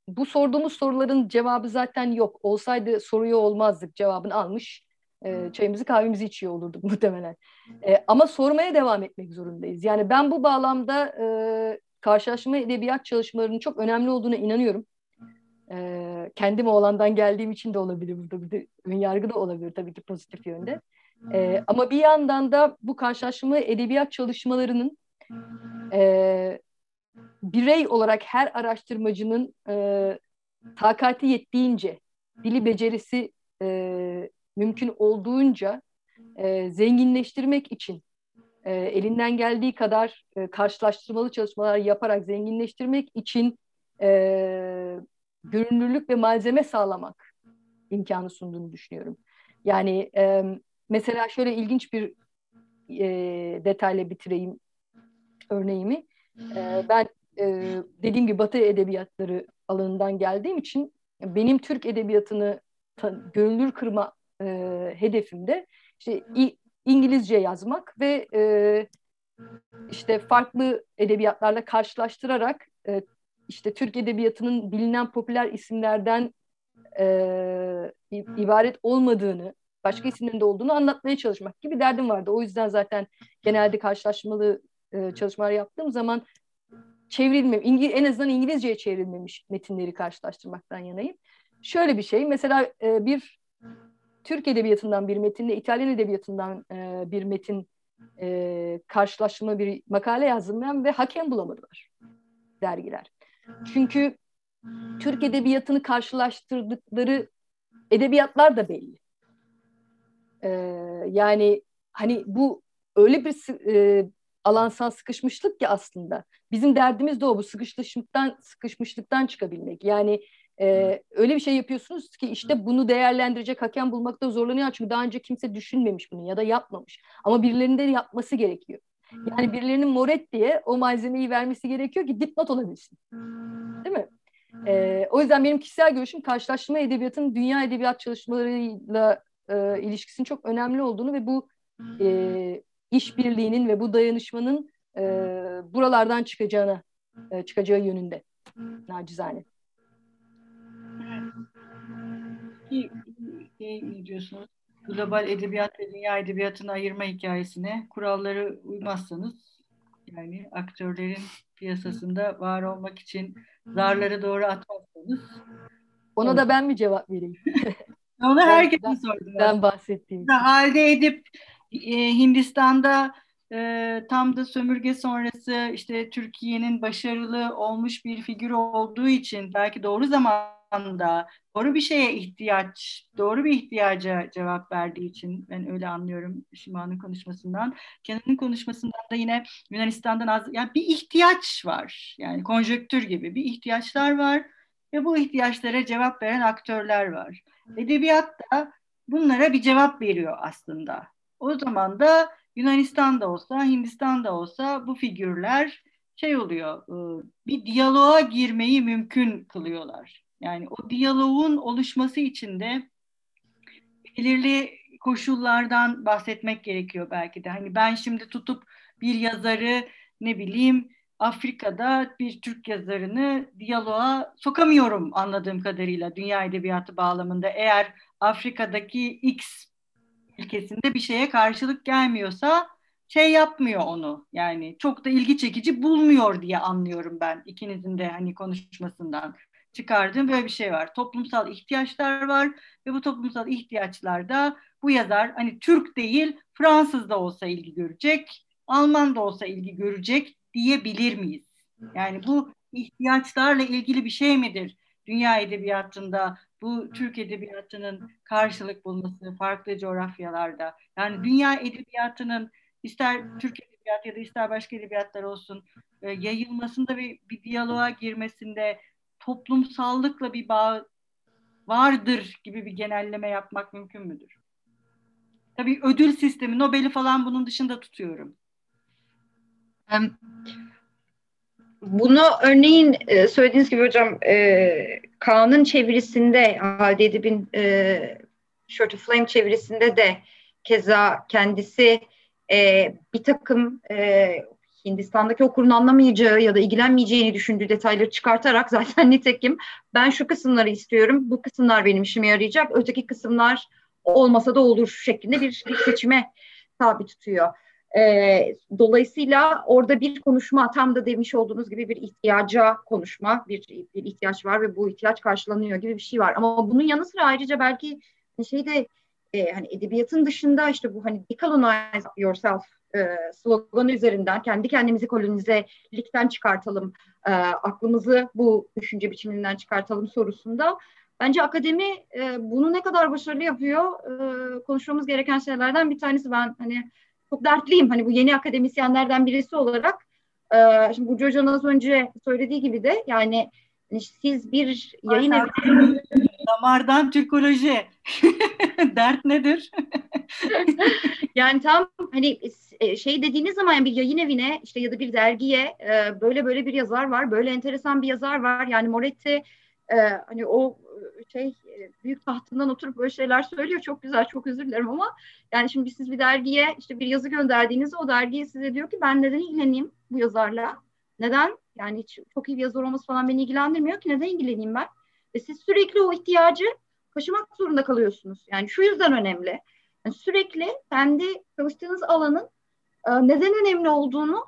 Bu sorduğumuz soruların cevabı zaten yok. Olsaydı soruyu olmazdık. Cevabını almış e, çayımızı kahvemizi içiyor olurduk muhtemelen. E, ama sormaya devam etmek zorundayız. Yani ben bu bağlamda e, karşılaşma edebiyat çalışmalarının çok önemli olduğuna inanıyorum. E, kendim o alandan geldiğim için de olabilir burada. Bir de ön yargı da olabilir tabii ki pozitif yönde. E, ama bir yandan da bu karşılaşma edebiyat çalışmalarının e, birey olarak her araştırmacının e, takati yettiğince, dili becerisi e, mümkün olduğunca e, zenginleştirmek için e, elinden geldiği kadar e, karşılaştırmalı çalışmalar yaparak zenginleştirmek için e, görünürlük ve malzeme sağlamak imkanı sunduğunu düşünüyorum. Yani e, mesela şöyle ilginç bir e, detayla bitireyim örneğimi. E, ben e, dediğim gibi Batı edebiyatları alanından geldiğim için benim Türk edebiyatını görünür kırma e, hedefimde işte İngilizce yazmak ve e, işte farklı edebiyatlarla karşılaştırarak e, işte Türk edebiyatının bilinen popüler isimlerden e, ibaret olmadığını, başka isimlerin de olduğunu anlatmaya çalışmak gibi derdim vardı. O yüzden zaten genelde karşılaşmalı e, çalışmalar yaptığım zaman çevrilme, İngil en azından İngilizceye çevrilmemiş metinleri karşılaştırmaktan yanayım. Şöyle bir şey, mesela e, bir Türk edebiyatından bir metinle İtalyan edebiyatından e, bir metin e, karşılaştırma bir makale yazdım ben ve hakem bulamadılar dergiler. Çünkü Türk edebiyatını karşılaştırdıkları edebiyatlar da belli. E, yani hani bu öyle bir e, alansal sıkışmışlık ki aslında. Bizim derdimiz de o bu sıkışmışlıktan sıkışmışlıktan çıkabilmek. Yani ee, öyle bir şey yapıyorsunuz ki işte bunu değerlendirecek hakem bulmakta zorlanıyor çünkü daha önce kimse düşünmemiş bunu ya da yapmamış. Ama birilerinin de yapması gerekiyor. Yani birilerinin moret diye o malzemeyi vermesi gerekiyor ki dipnot olabilsin. Değil mi? Ee, o yüzden benim kişisel görüşüm karşılaştırma edebiyatının dünya edebiyat çalışmalarıyla e, ilişkisinin çok önemli olduğunu ve bu e, işbirliğinin ve bu dayanışmanın e, buralardan çıkacağına e, çıkacağı yönünde nacizane. Peki şey ne diyorsunuz? Global edebiyat ve dünya edebiyatını ayırma hikayesine kuralları uymazsanız yani aktörlerin piyasasında var olmak için zarları doğru atmazsanız ona da ben mi cevap vereyim? Onu herkese sordum. Ben bahsettiğim. Halde edip e, Hindistan'da e, tam da sömürge sonrası işte Türkiye'nin başarılı olmuş bir figür olduğu için belki doğru zamanda doğru bir şeye ihtiyaç, doğru bir ihtiyaca cevap verdiği için ben öyle anlıyorum Şiman'ın konuşmasından. Kenan'ın konuşmasından da yine Yunanistan'dan az, yani bir ihtiyaç var. Yani konjöktür gibi bir ihtiyaçlar var ve bu ihtiyaçlara cevap veren aktörler var. Edebiyat da bunlara bir cevap veriyor aslında. O zaman da Yunanistan'da olsa, Hindistan'da olsa bu figürler şey oluyor, ıı, bir diyaloğa girmeyi mümkün kılıyorlar. Yani o diyaloğun oluşması için de belirli koşullardan bahsetmek gerekiyor belki de. Hani ben şimdi tutup bir yazarı ne bileyim Afrika'da bir Türk yazarını diyaloğa sokamıyorum anladığım kadarıyla dünya edebiyatı bağlamında. Eğer Afrika'daki X ülkesinde bir şeye karşılık gelmiyorsa şey yapmıyor onu. Yani çok da ilgi çekici bulmuyor diye anlıyorum ben ikinizin de hani konuşmasından çıkardığım böyle bir şey var. Toplumsal ihtiyaçlar var ve bu toplumsal ihtiyaçlarda bu yazar hani Türk değil Fransız da olsa ilgi görecek, Alman da olsa ilgi görecek diyebilir miyiz? Yani bu ihtiyaçlarla ilgili bir şey midir? Dünya edebiyatında bu Türk edebiyatının karşılık bulması farklı coğrafyalarda. Yani dünya edebiyatının ister Türk edebiyatı ya da ister başka edebiyatlar olsun e, yayılmasında ve bir diyaloğa girmesinde toplumsallıkla bir bağ vardır gibi bir genelleme yapmak mümkün müdür? Tabii ödül sistemi, Nobel'i falan bunun dışında tutuyorum. Bunu örneğin e, söylediğiniz gibi hocam e, Kaan'ın çevirisinde Halide Edip'in e, Short of Flame çevirisinde de keza kendisi e, bir takım e, Hindistan'daki okurun anlamayacağı ya da ilgilenmeyeceğini düşündüğü detayları çıkartarak zaten nitekim ben şu kısımları istiyorum, bu kısımlar benim işime yarayacak, öteki kısımlar olmasa da olur şeklinde bir, bir seçime tabi tutuyor. E, dolayısıyla orada bir konuşma tam da demiş olduğunuz gibi bir ihtiyaca konuşma, bir, bir ihtiyaç var ve bu ihtiyaç karşılanıyor gibi bir şey var. Ama bunun yanı sıra ayrıca belki şeyde e, hani edebiyatın dışında işte bu hani decolonize yourself e, sloganı üzerinden kendi kendimizi kolonizelikten çıkartalım, e, aklımızı bu düşünce biçiminden çıkartalım sorusunda bence akademi e, bunu ne kadar başarılı yapıyor e, konuşmamız gereken şeylerden bir tanesi. Ben hani çok dertliyim hani bu yeni akademisyenlerden birisi olarak. E, şimdi Burcu Hoca'nın az önce söylediği gibi de yani hani siz bir yayın evi... Damardan Türkoloji. Dert nedir? yani tam hani e, şey dediğiniz zaman yani bir yayın evine işte ya da bir dergiye e, böyle böyle bir yazar var, böyle enteresan bir yazar var. Yani Moretti e, hani o şey büyük tahtından oturup böyle şeyler söylüyor. Çok güzel, çok özür dilerim ama yani şimdi siz bir dergiye işte bir yazı gönderdiğinizde o dergiye size diyor ki ben neden ilgileneyim bu yazarla? Neden? Yani hiç, çok iyi bir yazar olması falan beni ilgilendirmiyor ki neden ilgileneyim ben? Ve siz sürekli o ihtiyacı taşımak zorunda kalıyorsunuz. Yani şu yüzden önemli. Yani sürekli kendi çalıştığınız alanın e, neden önemli olduğunu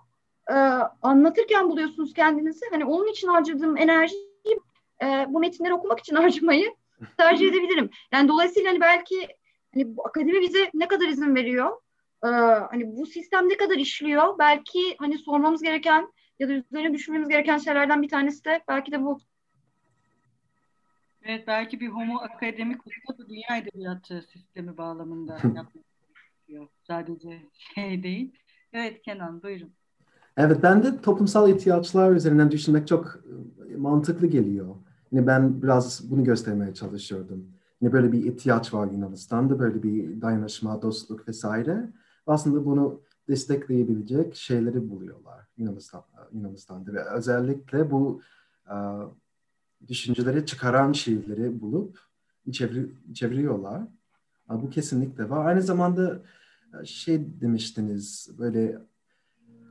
e, anlatırken buluyorsunuz kendinizi. Hani onun için harcadığım enerjiyi e, bu metinleri okumak için harcamayı tercih edebilirim. Yani dolayısıyla hani belki hani bu akademi bize ne kadar izin veriyor? Ee, hani bu sistem ne kadar işliyor? Belki hani sormamız gereken ya da üzerine düşünmemiz gereken şeylerden bir tanesi de belki de bu. Evet belki bir homo akademik da dünya edebiyatı sistemi bağlamında yapmak gerekiyor. Sadece şey değil. Evet Kenan buyurun. Evet ben de toplumsal ihtiyaçlar üzerinden düşünmek çok e, mantıklı geliyor. Yine ben biraz bunu göstermeye çalışıyordum. Yine böyle bir ihtiyaç var Yunanistan'da, böyle bir dayanışma, dostluk vesaire. Aslında bunu destekleyebilecek şeyleri buluyorlar Yunanistan, Yunanistan'da ve özellikle bu uh, düşünceleri çıkaran şeyleri bulup çevir, çeviriyorlar. Bu kesinlikle var. Aynı zamanda şey demiştiniz böyle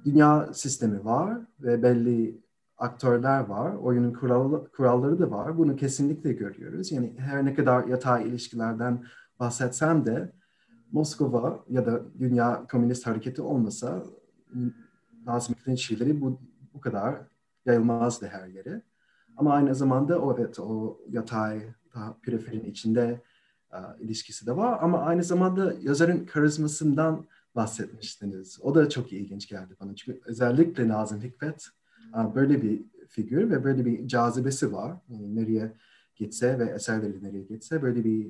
dünya sistemi var ve belli aktörler var, oyunun kural, kuralları da var. Bunu kesinlikle görüyoruz. Yani her ne kadar yatay ilişkilerden bahsetsem de Moskova ya da Dünya Komünist Hareketi olmasa Nazım Hikmet'in şiirleri bu, bu kadar yayılmazdı her yere. Ama aynı zamanda o evet o yatay, daha periferin içinde uh, ilişkisi de var. Ama aynı zamanda yazarın karizmasından bahsetmiştiniz. O da çok ilginç geldi bana. Çünkü özellikle Nazım Hikmet böyle bir figür ve böyle bir cazibesi var. Yani nereye gitse ve eserleri nereye gitse böyle bir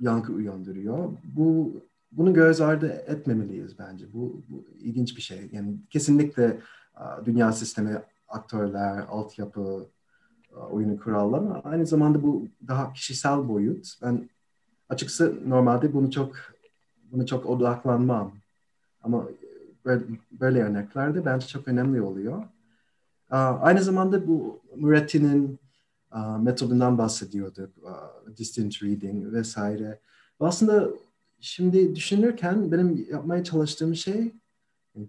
yankı uyandırıyor. Bu bunu göz ardı etmemeliyiz bence. Bu, bu ilginç bir şey. Yani kesinlikle dünya sistemi, aktörler, altyapı, oyunu kurallar ama aynı zamanda bu daha kişisel boyut. Ben açıkçası normalde bunu çok bunu çok odaklanmam. Ama böyle, örneklerde bence çok önemli oluyor. Aynı zamanda bu Muretti'nin metodundan bahsediyorduk. Distant reading vesaire. Aslında şimdi düşünürken benim yapmaya çalıştığım şey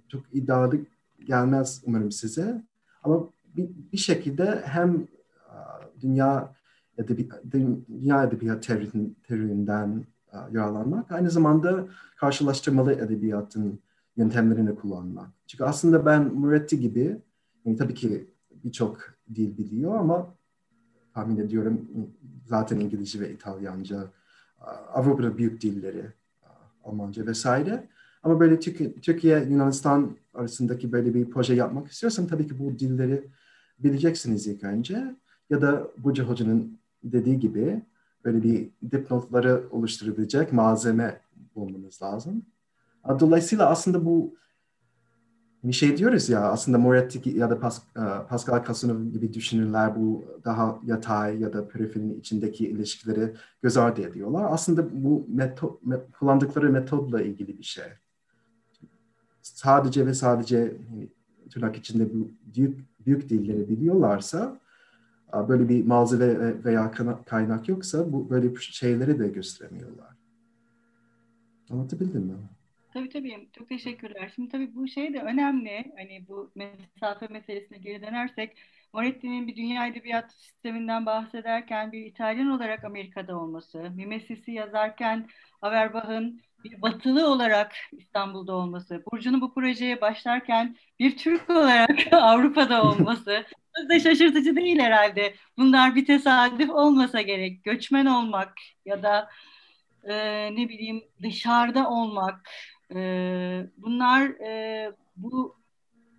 çok iddialı gelmez umarım size. Ama bir, bir şekilde hem dünya edebi, dünya edebiyat teorinden yararlanmak aynı zamanda karşılaştırmalı edebiyatın yöntemlerini kullanmak. Çünkü aslında ben Muretti gibi yani tabii ki birçok dil biliyor ama tahmin ediyorum zaten İngilizce ve İtalyanca, Avrupa'da büyük dilleri, Almanca vesaire. Ama böyle Türkiye, Yunanistan arasındaki böyle bir proje yapmak istiyorsan tabii ki bu dilleri bileceksiniz ilk önce. Ya da Burcu Hoca'nın dediği gibi böyle bir dipnotları oluşturabilecek malzeme bulmanız lazım. Dolayısıyla aslında bu bir şey diyoruz ya aslında Moretti ya da e, Pascal Casanova gibi düşünürler bu daha yatay ya da periferinin içindeki ilişkileri göz ardı ediyorlar. Aslında bu meto, kullandıkları metodla ilgili bir şey. Sadece ve sadece hani, tırnak içinde bu büyük, büyük dilleri biliyorlarsa böyle bir malzeme veya kaynak yoksa bu böyle şeyleri de gösteremiyorlar. Anlatabildim mi? Tabii tabii. Çok teşekkürler. Şimdi tabii bu şey de önemli. Hani bu mesafe meselesine geri dönersek Moretti'nin bir dünya edebiyat sisteminden bahsederken bir İtalyan olarak Amerika'da olması, Mimesis'i yazarken Averbach'ın bir batılı olarak İstanbul'da olması, Burcu'nun bu projeye başlarken bir Türk olarak Avrupa'da olması da şaşırtıcı değil herhalde. Bunlar bir tesadüf olmasa gerek. Göçmen olmak ya da e, ne bileyim dışarıda olmak, e, bunlar e, bu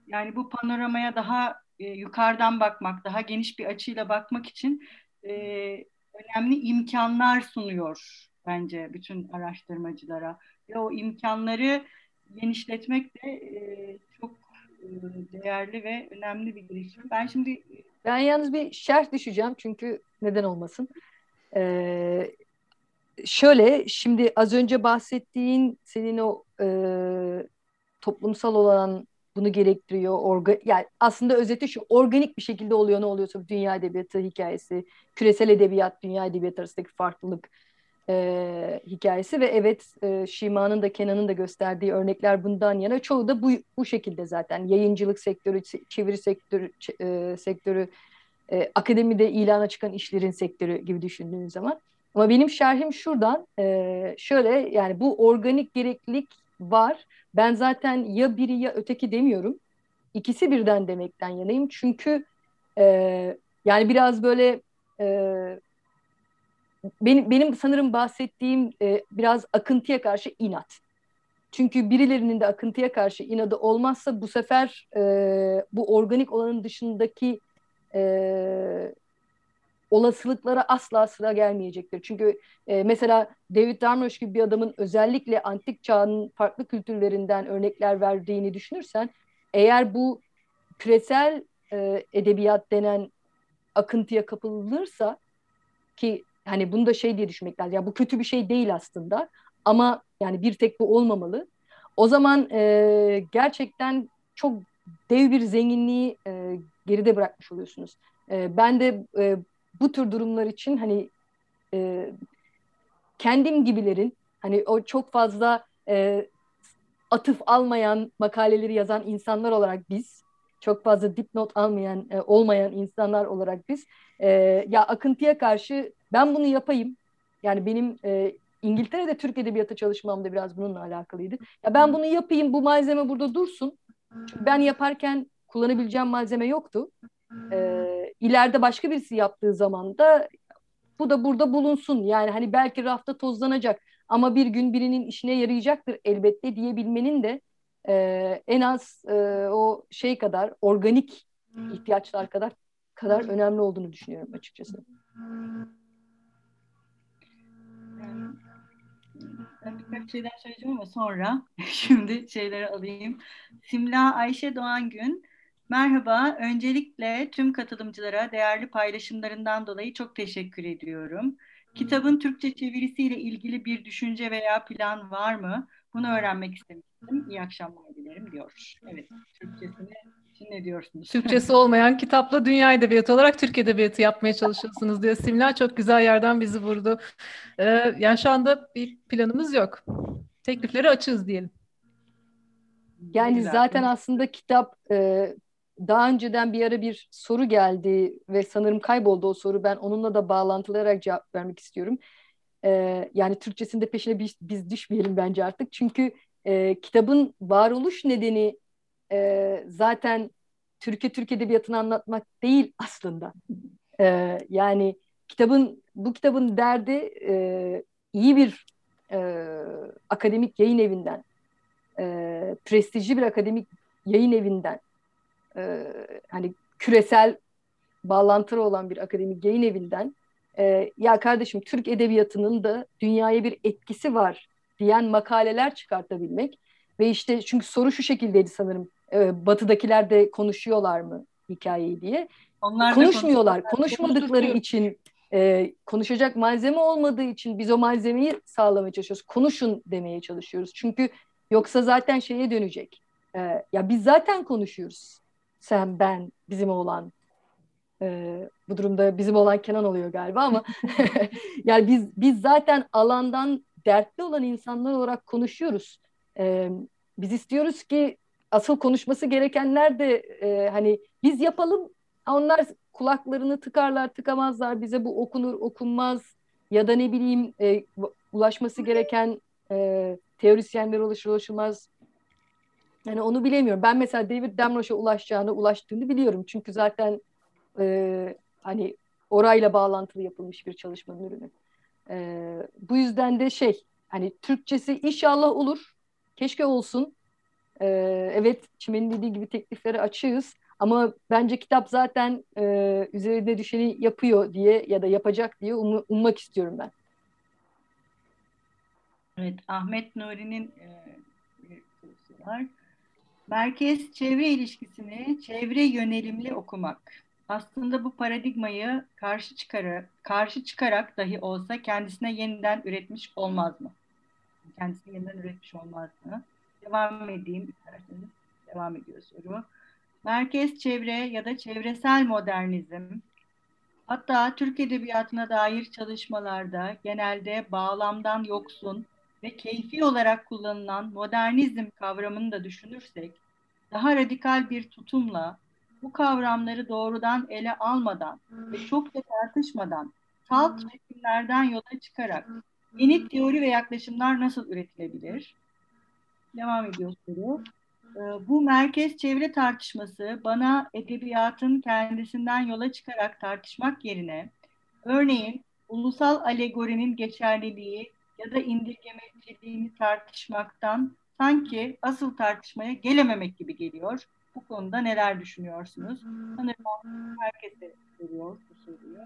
yani bu panoramaya daha e, yukarıdan bakmak, daha geniş bir açıyla bakmak için e, önemli imkanlar sunuyor bence bütün araştırmacılara. Ve o imkanları genişletmek de e, çok değerli ve önemli bir girişim. Ben şimdi ben yalnız bir şerh düşeceğim çünkü neden olmasın. Ee, şöyle şimdi az önce bahsettiğin senin o e, toplumsal olan bunu gerektiriyor. Orga, yani aslında özeti şu organik bir şekilde oluyor ne oluyorsa dünya edebiyatı hikayesi, küresel edebiyat, dünya edebiyatı arasındaki farklılık e, hikayesi ve evet e, Şima'nın da Kenan'ın da gösterdiği örnekler bundan yana çoğu da bu, bu şekilde zaten yayıncılık sektörü, çeviri sektörü, e, sektörü e, akademide ilana çıkan işlerin sektörü gibi düşündüğünüz zaman. Ama benim şerhim şuradan e, şöyle yani bu organik gereklilik var. Ben zaten ya biri ya öteki demiyorum. İkisi birden demekten yanayım. Çünkü e, yani biraz böyle e, benim, benim sanırım bahsettiğim e, biraz akıntıya karşı inat. Çünkü birilerinin de akıntıya karşı inadı olmazsa bu sefer e, bu organik olanın dışındaki e, olasılıklara asla sıra gelmeyecektir. Çünkü e, mesela David Darmrosh gibi bir adamın özellikle antik çağın farklı kültürlerinden örnekler verdiğini düşünürsen eğer bu küresel e, edebiyat denen akıntıya kapılırsa ki hani bunu da şey diye düşünmek lazım. Ya bu kötü bir şey değil aslında ama yani bir tek bu olmamalı. O zaman e, gerçekten çok dev bir zenginliği e, geride bırakmış oluyorsunuz. E, ben de e, bu tür durumlar için hani e, kendim gibilerin hani o çok fazla e, atıf almayan makaleleri yazan insanlar olarak biz çok fazla dipnot almayan e, olmayan insanlar olarak biz e, ya akıntıya karşı ben bunu yapayım yani benim e, İngiltere'de Türk edebiyatı çalışmam da biraz bununla alakalıydı. Ya ben bunu yapayım bu malzeme burada dursun. Çünkü ben yaparken kullanabileceğim malzeme yoktu. E, ileride başka birisi yaptığı zaman da bu da burada bulunsun. Yani hani belki rafta tozlanacak ama bir gün birinin işine yarayacaktır elbette diyebilmenin de e, en az e, o şey kadar organik ihtiyaçlar kadar kadar önemli olduğunu düşünüyorum açıkçası. Birkaç şeyden söyleyeceğim ama sonra şimdi şeyleri alayım. Simla Ayşe Doğan Gün Merhaba, öncelikle tüm katılımcılara değerli paylaşımlarından dolayı çok teşekkür ediyorum. Kitabın Türkçe çevirisiyle ilgili bir düşünce veya plan var mı? Bunu öğrenmek istemiştim. İyi akşamlar dilerim diyor. Evet, Türkçesini için ne diyorsunuz? Türkçesi olmayan kitapla dünya edebiyatı olarak Türk edebiyatı yapmaya çalışıyorsunuz diyor. Simla çok güzel yerden bizi vurdu. Ee, yani şu anda bir planımız yok. Teklifleri açığız diyelim. Yani zaten aslında kitap e, daha önceden bir ara bir soru geldi ve sanırım kayboldu o soru. Ben onunla da bağlantılayarak cevap vermek istiyorum. Ee, yani Türkçesinde peşine biz, biz düşmeyelim bence artık. Çünkü e, kitabın varoluş nedeni e, zaten Türkiye Türk Edebiyatı'nı anlatmak değil aslında. E, yani kitabın bu kitabın derdi e, iyi bir e, akademik yayın evinden, e, prestijli bir akademik yayın evinden e, hani küresel bağlantılı olan bir akademik yayın evinden e, ya kardeşim Türk edebiyatının da dünyaya bir etkisi var diyen makaleler çıkartabilmek ve işte çünkü soru şu şekildeydi sanırım e, batıdakiler de konuşuyorlar mı hikayeyi diye. Onlar konuşmuyorlar. Konuşmadıkları için e, konuşacak malzeme olmadığı için biz o malzemeyi sağlamaya çalışıyoruz. Konuşun demeye çalışıyoruz. Çünkü yoksa zaten şeye dönecek. E, ya biz zaten konuşuyoruz sen, ben, bizim oğlan. Ee, bu durumda bizim olan Kenan oluyor galiba ama yani biz biz zaten alandan dertli olan insanlar olarak konuşuyoruz. Ee, biz istiyoruz ki asıl konuşması gerekenler de e, hani biz yapalım onlar kulaklarını tıkarlar tıkamazlar bize bu okunur okunmaz ya da ne bileyim e, ulaşması gereken e, teorisyenler ulaşır ulaşılmaz yani onu bilemiyorum. Ben mesela David Damroş'a ulaşacağını, ulaştığını biliyorum. Çünkü zaten e, hani orayla bağlantılı yapılmış bir çalışmanın ürünü. E, bu yüzden de şey, hani Türkçesi inşallah olur. Keşke olsun. E, evet, Çimen'in dediği gibi teklifleri açığız. Ama bence kitap zaten e, üzerinde düşeni yapıyor diye ya da yapacak diye um, ummak istiyorum ben. Evet, Ahmet Nuri'nin e, bir var. Merkez çevre ilişkisini çevre yönelimli okumak. Aslında bu paradigmayı karşı çıkarak, karşı çıkarak dahi olsa kendisine yeniden üretmiş olmaz mı? Kendisini yeniden üretmiş olmaz mı? Devam edeyim isterseniz. Devam ediyor soru. Merkez çevre ya da çevresel modernizm hatta Türk Edebiyatı'na dair çalışmalarda genelde bağlamdan yoksun ve keyfi olarak kullanılan modernizm kavramını da düşünürsek daha radikal bir tutumla bu kavramları doğrudan ele almadan ve çok da tartışmadan salt çekimlerden yola çıkarak yeni teori ve yaklaşımlar nasıl üretilebilir? Devam ediyor soru. Ee, bu merkez çevre tartışması bana edebiyatın kendisinden yola çıkarak tartışmak yerine örneğin ulusal alegorinin geçerliliği ya da indirgemeciliğini tartışmaktan sanki asıl tartışmaya gelememek gibi geliyor. Bu konuda neler düşünüyorsunuz? Sanırım herkese soruyor bu soruyu.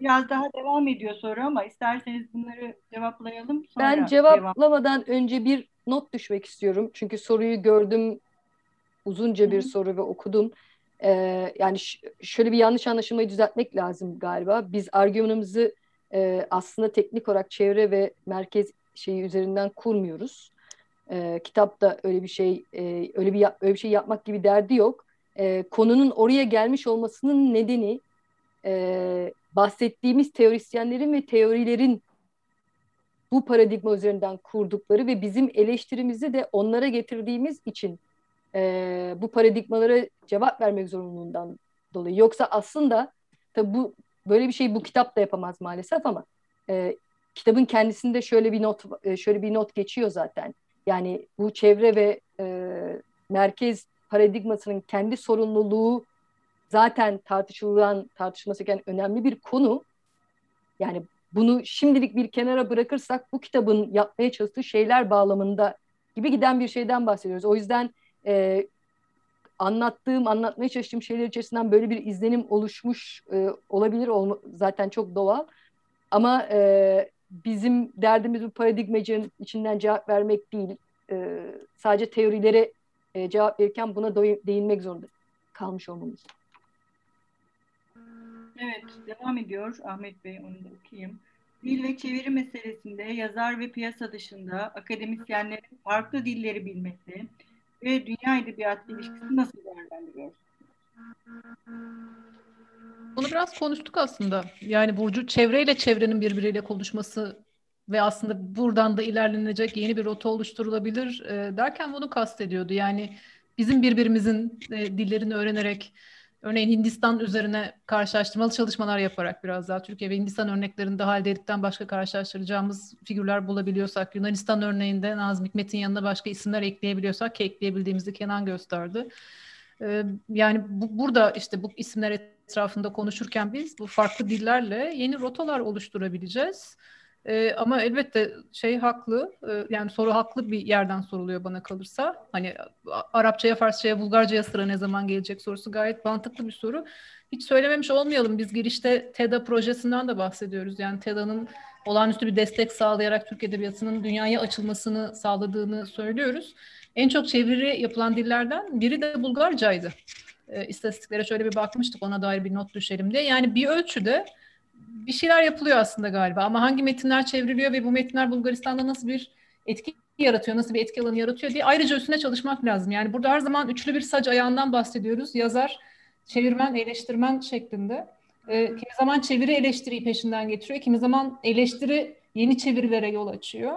Biraz daha devam ediyor soru ama isterseniz bunları cevaplayalım. Sonra ben cevaplamadan devam. önce bir not düşmek istiyorum. Çünkü soruyu gördüm. Uzunca bir Hı. soru ve okudum. Ee, yani şöyle bir yanlış anlaşılmayı düzeltmek lazım galiba. Biz argümanımızı e, aslında teknik olarak çevre ve merkez şeyi üzerinden kurmuyoruz. E, kitapta öyle bir şey e, öyle bir öyle bir şey yapmak gibi derdi yok. E, konunun oraya gelmiş olmasının nedeni e, bahsettiğimiz teorisyenlerin ve teorilerin bu paradigma üzerinden kurdukları ve bizim eleştirimizi de onlara getirdiğimiz için e, bu paradigmalara cevap vermek zorunluluğundan dolayı. Yoksa aslında tabi bu böyle bir şey bu kitap da yapamaz maalesef ama e, kitabın kendisinde şöyle bir not e, şöyle bir not geçiyor zaten. Yani bu çevre ve e, merkez paradigmasının kendi sorumluluğu zaten tartışılan tartışması gereken önemli bir konu. Yani bunu şimdilik bir kenara bırakırsak bu kitabın yapmaya çalıştığı şeyler bağlamında gibi giden bir şeyden bahsediyoruz. O yüzden e, anlattığım, anlatmaya çalıştığım şeyler içerisinden böyle bir izlenim oluşmuş e, olabilir. Olma, zaten çok doğal. Ama e, bizim derdimiz bu paradigmacının içinden cevap vermek değil. E, sadece teorilere e, cevap verirken buna değinmek zorunda kalmış olmamız. Evet, devam ediyor Ahmet Bey, onu da okuyayım. Dil ve çeviri meselesinde yazar ve piyasa dışında akademisyenlerin farklı dilleri bilmesi, ve dünya edebiyatı ilişkisini nasıl değerlendiriyorsunuz? Bunu biraz konuştuk aslında. Yani Burcu çevreyle çevrenin birbiriyle konuşması ve aslında buradan da ilerlenecek yeni bir rota oluşturulabilir e, derken bunu kastediyordu. Yani bizim birbirimizin e, dillerini öğrenerek Örneğin Hindistan üzerine karşılaştırmalı çalışmalar yaparak biraz daha Türkiye ve Hindistan örneklerinde daha Halide başka karşılaştıracağımız figürler bulabiliyorsak, Yunanistan örneğinde Nazım Hikmet'in yanına başka isimler ekleyebiliyorsak ekleyebildiğimizi Kenan gösterdi. Ee, yani bu, burada işte bu isimler etrafında konuşurken biz bu farklı dillerle yeni rotalar oluşturabileceğiz. E, ama elbette şey haklı, e, yani soru haklı bir yerden soruluyor bana kalırsa. Hani Arapçaya, Farsçaya, Bulgarcaya sıra ne zaman gelecek sorusu gayet mantıklı bir soru. Hiç söylememiş olmayalım. Biz girişte TEDA projesinden de bahsediyoruz. Yani TEDA'nın olağanüstü bir destek sağlayarak Türk Edebiyatı'nın dünyaya açılmasını sağladığını söylüyoruz. En çok çeviri yapılan dillerden biri de Bulgarcaydı. E, istatistiklere şöyle bir bakmıştık ona dair bir not düşelim diye. Yani bir ölçüde bir şeyler yapılıyor aslında galiba ama hangi metinler çevriliyor ve bu metinler Bulgaristan'da nasıl bir etki yaratıyor, nasıl bir etki alanı yaratıyor diye ayrıca üstüne çalışmak lazım. Yani burada her zaman üçlü bir sac ayağından bahsediyoruz. Yazar, çevirmen, eleştirmen şeklinde. Ee, kimi zaman çeviri eleştiriyi peşinden getiriyor, kimi zaman eleştiri yeni çevirilere yol açıyor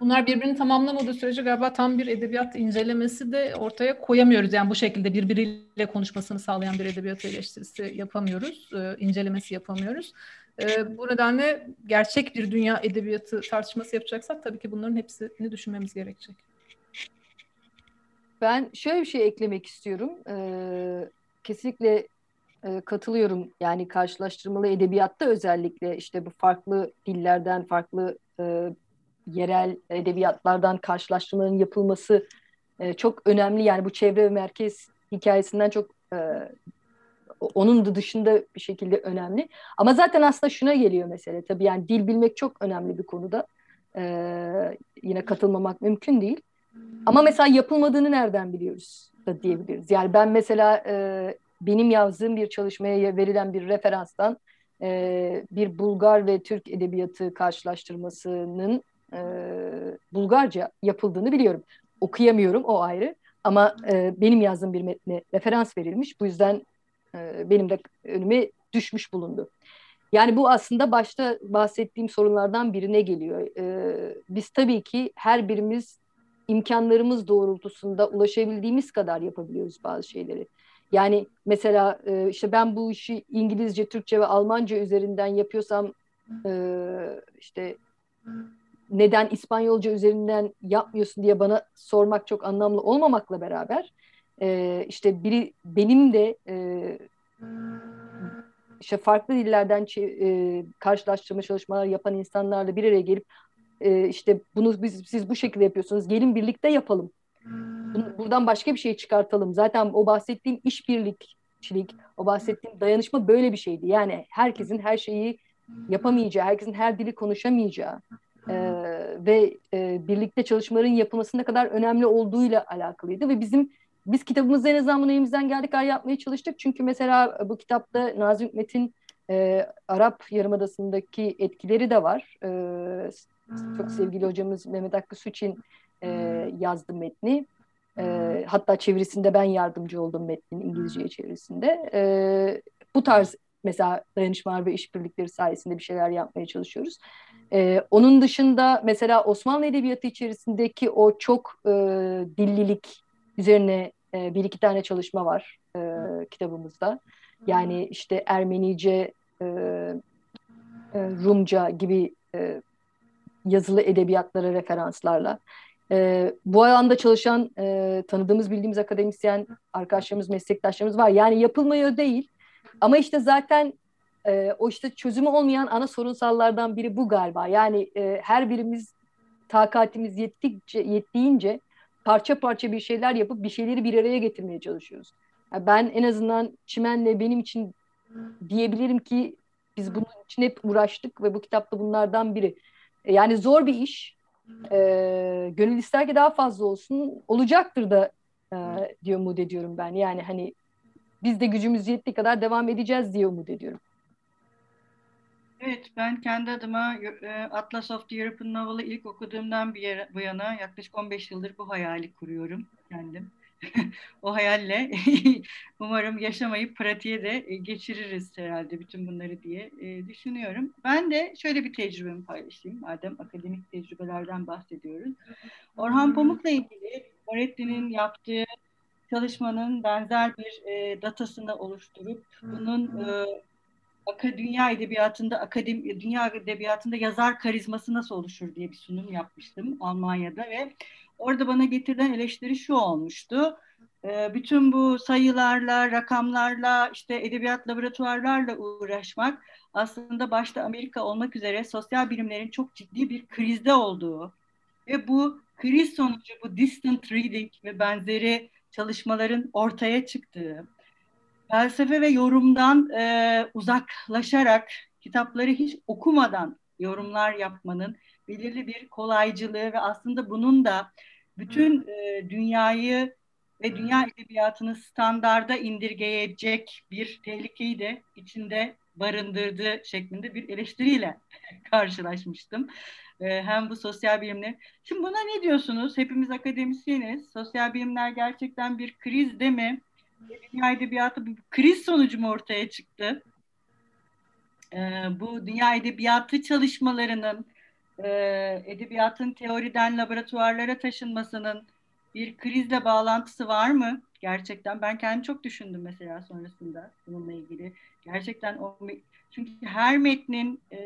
bunlar birbirini tamamlamadığı sürece galiba tam bir edebiyat incelemesi de ortaya koyamıyoruz. Yani bu şekilde birbiriyle konuşmasını sağlayan bir edebiyat eleştirisi yapamıyoruz, e, incelemesi yapamıyoruz. E, bu nedenle gerçek bir dünya edebiyatı tartışması yapacaksak tabii ki bunların hepsini düşünmemiz gerekecek. Ben şöyle bir şey eklemek istiyorum. Ee, kesinlikle e, katılıyorum. Yani karşılaştırmalı edebiyatta özellikle işte bu farklı dillerden, farklı e, yerel edebiyatlardan karşılaştırmaların yapılması e, çok önemli. Yani bu çevre ve merkez hikayesinden çok e, onun da dışında bir şekilde önemli. Ama zaten aslında şuna geliyor mesele. Tabii yani dil bilmek çok önemli bir konuda. Ee, yine katılmamak mümkün değil. Ama mesela yapılmadığını nereden biliyoruz da diyebiliriz. Yani ben mesela e, benim yazdığım bir çalışmaya verilen bir referanstan e, bir Bulgar ve Türk edebiyatı karşılaştırmasının e, Bulgarca yapıldığını biliyorum. Okuyamıyorum o ayrı. Ama e, benim yazdığım bir metne referans verilmiş. Bu yüzden e, benim de önüme düşmüş bulundu. Yani bu aslında başta bahsettiğim sorunlardan birine geliyor. E, biz tabii ki her birimiz imkanlarımız doğrultusunda ulaşabildiğimiz kadar yapabiliyoruz bazı şeyleri. Yani mesela e, işte ben bu işi İngilizce, Türkçe ve Almanca üzerinden yapıyorsam e, işte neden İspanyolca üzerinden yapmıyorsun diye bana sormak çok anlamlı olmamakla beraber e, işte biri benim de e, işte farklı dillerden e, karşılaştırma çalışmalar yapan insanlarla bir araya gelip e, işte bunu biz siz bu şekilde yapıyorsunuz gelin birlikte yapalım. Bunu, buradan başka bir şey çıkartalım. Zaten o bahsettiğim işbirlikçilik, o bahsettiğim dayanışma böyle bir şeydi. Yani herkesin her şeyi yapamayacağı, herkesin her dili konuşamayacağı e, ve e, birlikte çalışmaların yapılması ne kadar önemli olduğuyla alakalıydı ve bizim biz kitabımızda en azından bunu elimizden geldik kadar yapmaya çalıştık. Çünkü mesela bu kitapta Nazım Hikmet'in e, Arap Yarımadası'ndaki etkileri de var. E, çok sevgili hocamız Mehmet Hakkı Suçin e, yazdı metni. E, hatta çevirisinde ben yardımcı oldum metnin İngilizce çevirisinde. E, bu tarz mesela dayanışmalar ve işbirlikleri sayesinde bir şeyler yapmaya çalışıyoruz. E, onun dışında mesela Osmanlı Edebiyatı içerisindeki o çok e, dillilik üzerine e, bir iki tane çalışma var e, kitabımızda. Yani işte Ermenice, e, e, Rumca gibi e, yazılı edebiyatlara referanslarla. E, bu alanda çalışan e, tanıdığımız bildiğimiz akademisyen arkadaşlarımız, meslektaşlarımız var. Yani yapılmıyor değil. Ama işte zaten e, o işte çözümü olmayan ana sorunsallardan biri bu galiba. Yani e, her birimiz takatimiz yettikçe, yettiğince parça parça bir şeyler yapıp bir şeyleri bir araya getirmeye çalışıyoruz. Yani ben en azından Çimen'le benim için diyebilirim ki biz bunun için hep uğraştık ve bu kitapta bunlardan biri. E, yani zor bir iş. E, gönül ister ki daha fazla olsun. Olacaktır da e, diye umut ediyorum ben. Yani hani biz de gücümüz yettiği kadar devam edeceğiz diye umut ediyorum. Evet, ben kendi adıma e, Atlas of the European Novel'ı ilk okuduğumdan bir yere, bu yana yaklaşık 15 yıldır bu hayali kuruyorum kendim. o hayalle umarım yaşamayı pratiğe de e, geçiririz herhalde bütün bunları diye e, düşünüyorum. Ben de şöyle bir tecrübemi paylaşayım madem akademik tecrübelerden bahsediyoruz. Orhan Pamuk'la ilgili Moretti'nin yaptığı çalışmanın benzer bir datasını oluşturup bunun dünya edebiyatında akademi dünya edebiyatında yazar karizması nasıl oluşur diye bir sunum yapmıştım Almanya'da ve orada bana getirilen eleştiri şu olmuştu. Ee, bütün bu sayılarla, rakamlarla, işte edebiyat laboratuvarlarla uğraşmak aslında başta Amerika olmak üzere sosyal bilimlerin çok ciddi bir krizde olduğu ve bu kriz sonucu bu distant reading ve benzeri çalışmaların ortaya çıktığı felsefe ve yorumdan e, uzaklaşarak kitapları hiç okumadan yorumlar yapmanın belirli bir kolaycılığı ve aslında bunun da bütün e, dünyayı ve dünya edebiyatını standarda indirgeyecek bir tehlikeyi de içinde barındırdığı şeklinde bir eleştiriyle karşılaşmıştım. E, hem bu sosyal bilimler. Şimdi buna ne diyorsunuz? Hepimiz akademisyeniz. Sosyal bilimler gerçekten bir krizde mi? Dünya edebiyatı bir kriz sonucu mu ortaya çıktı? Ee, bu dünya edebiyatı çalışmalarının e, edebiyatın teoriden laboratuvarlara taşınmasının bir krizle bağlantısı var mı? Gerçekten ben kendim çok düşündüm mesela sonrasında bununla ilgili. Gerçekten o çünkü her metnin e,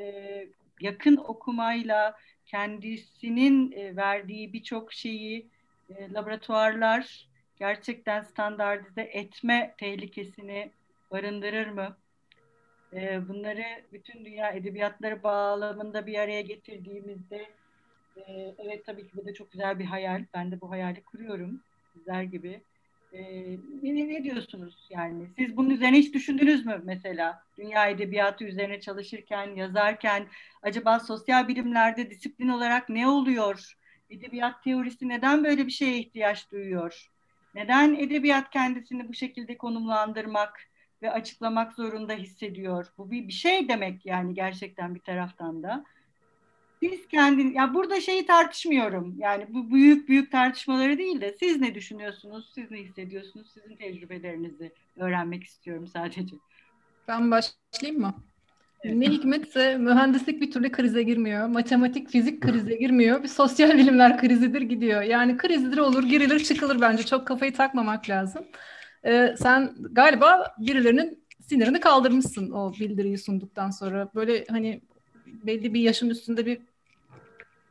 yakın okumayla kendisinin e, verdiği birçok şeyi e, laboratuvarlar gerçekten standartize etme tehlikesini barındırır mı? E, bunları bütün dünya edebiyatları bağlamında bir araya getirdiğimizde e, evet tabii ki bu da çok güzel bir hayal. Ben de bu hayali kuruyorum sizler gibi. E, ne, ne diyorsunuz yani? Siz bunun üzerine hiç düşündünüz mü mesela? Dünya edebiyatı üzerine çalışırken, yazarken acaba sosyal bilimlerde disiplin olarak ne oluyor? Edebiyat teorisi neden böyle bir şeye ihtiyaç duyuyor? Neden edebiyat kendisini bu şekilde konumlandırmak ve açıklamak zorunda hissediyor? Bu bir, bir şey demek yani gerçekten bir taraftan da. Siz kendin, ya burada şeyi tartışmıyorum. Yani bu büyük büyük tartışmaları değil de siz ne düşünüyorsunuz, siz ne hissediyorsunuz, sizin tecrübelerinizi öğrenmek istiyorum sadece. Ben başlayayım mı? Ne hikmetse mühendislik bir türlü krize girmiyor. Matematik, fizik krize girmiyor. Bir sosyal bilimler krizidir gidiyor. Yani krizdir olur, girilir çıkılır bence. Çok kafayı takmamak lazım. Ee, sen galiba birilerinin sinirini kaldırmışsın o bildiriyi sunduktan sonra. Böyle hani belli bir yaşın üstünde bir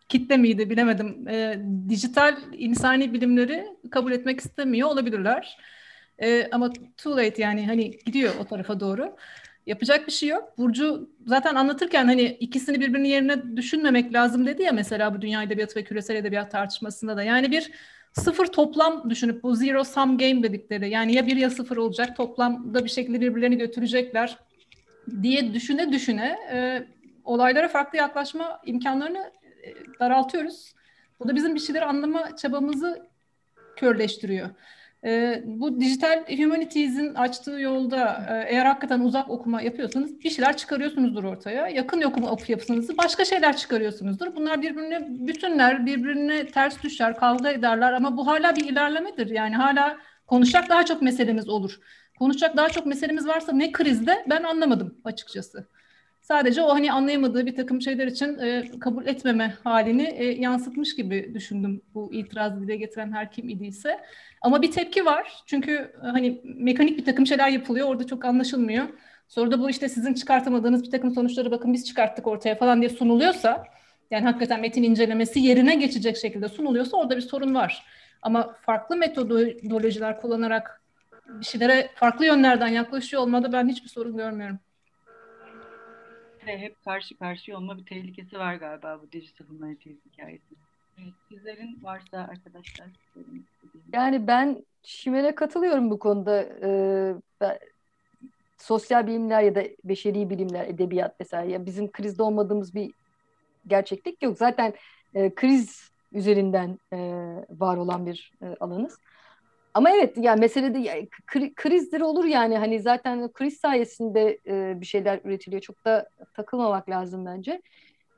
kitle miydi bilemedim. E, dijital insani bilimleri kabul etmek istemiyor olabilirler. E, ama too late yani hani gidiyor o tarafa doğru. Yapacak bir şey yok. Burcu zaten anlatırken hani ikisini birbirinin yerine düşünmemek lazım dedi ya mesela bu dünya edebiyatı ve küresel edebiyat tartışmasında da. Yani bir sıfır toplam düşünüp bu zero sum game dedikleri yani ya bir ya sıfır olacak toplamda bir şekilde birbirlerini götürecekler diye düşüne düşüne e, olaylara farklı yaklaşma imkanlarını e, daraltıyoruz. Bu da bizim bir şeyleri anlama çabamızı körleştiriyor. E, bu dijital humanities'in açtığı yolda e, eğer hakikaten uzak okuma yapıyorsanız bir şeyler çıkarıyorsunuzdur ortaya. Yakın okuma yapıyorsanız başka şeyler çıkarıyorsunuzdur. Bunlar birbirine bütünler, birbirine ters düşer, kavga ederler ama bu hala bir ilerlemedir. Yani hala konuşacak daha çok meselemiz olur. Konuşacak daha çok meselemiz varsa ne krizde ben anlamadım açıkçası. Sadece o hani anlayamadığı bir takım şeyler için e, kabul etmeme halini e, yansıtmış gibi düşündüm bu itirazı dile getiren her kim idiyse. Ama bir tepki var. Çünkü e, hani mekanik bir takım şeyler yapılıyor. Orada çok anlaşılmıyor. Sonra da bu işte sizin çıkartamadığınız bir takım sonuçları bakın biz çıkarttık ortaya falan diye sunuluyorsa yani hakikaten metin incelemesi yerine geçecek şekilde sunuluyorsa orada bir sorun var. Ama farklı metodolojiler kullanarak bir şeylere farklı yönlerden yaklaşıyor olmada ben hiçbir sorun görmüyorum hep karşı karşıya olma bir tehlikesi var galiba bu dijital humanities hikayesi. Evet, sizlerin varsa arkadaşlar. Yani ben Şimen'e katılıyorum bu konuda. Ee, ben, sosyal bilimler ya da beşeri bilimler, edebiyat mesela. Ya bizim krizde olmadığımız bir gerçeklik yok. Zaten e, kriz üzerinden e, var olan bir e, alanız. Ama evet yani mesele de yani, krizdir olur yani hani zaten kriz sayesinde e, bir şeyler üretiliyor. Çok da takılmamak lazım bence.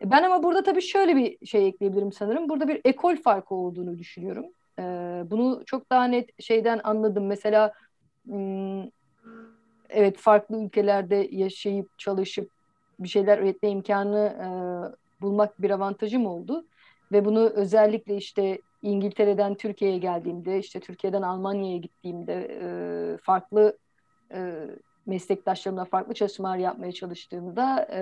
E, ben ama burada tabii şöyle bir şey ekleyebilirim sanırım. Burada bir ekol farkı olduğunu düşünüyorum. E, bunu çok daha net şeyden anladım. Mesela evet farklı ülkelerde yaşayıp çalışıp bir şeyler üretme imkanı e, bulmak bir avantajım oldu. Ve bunu özellikle işte İngiltere'den Türkiye'ye geldiğimde, işte Türkiye'den Almanya'ya gittiğimde farklı meslektaşlarımla farklı çalışmalar yapmaya çalıştığımda e,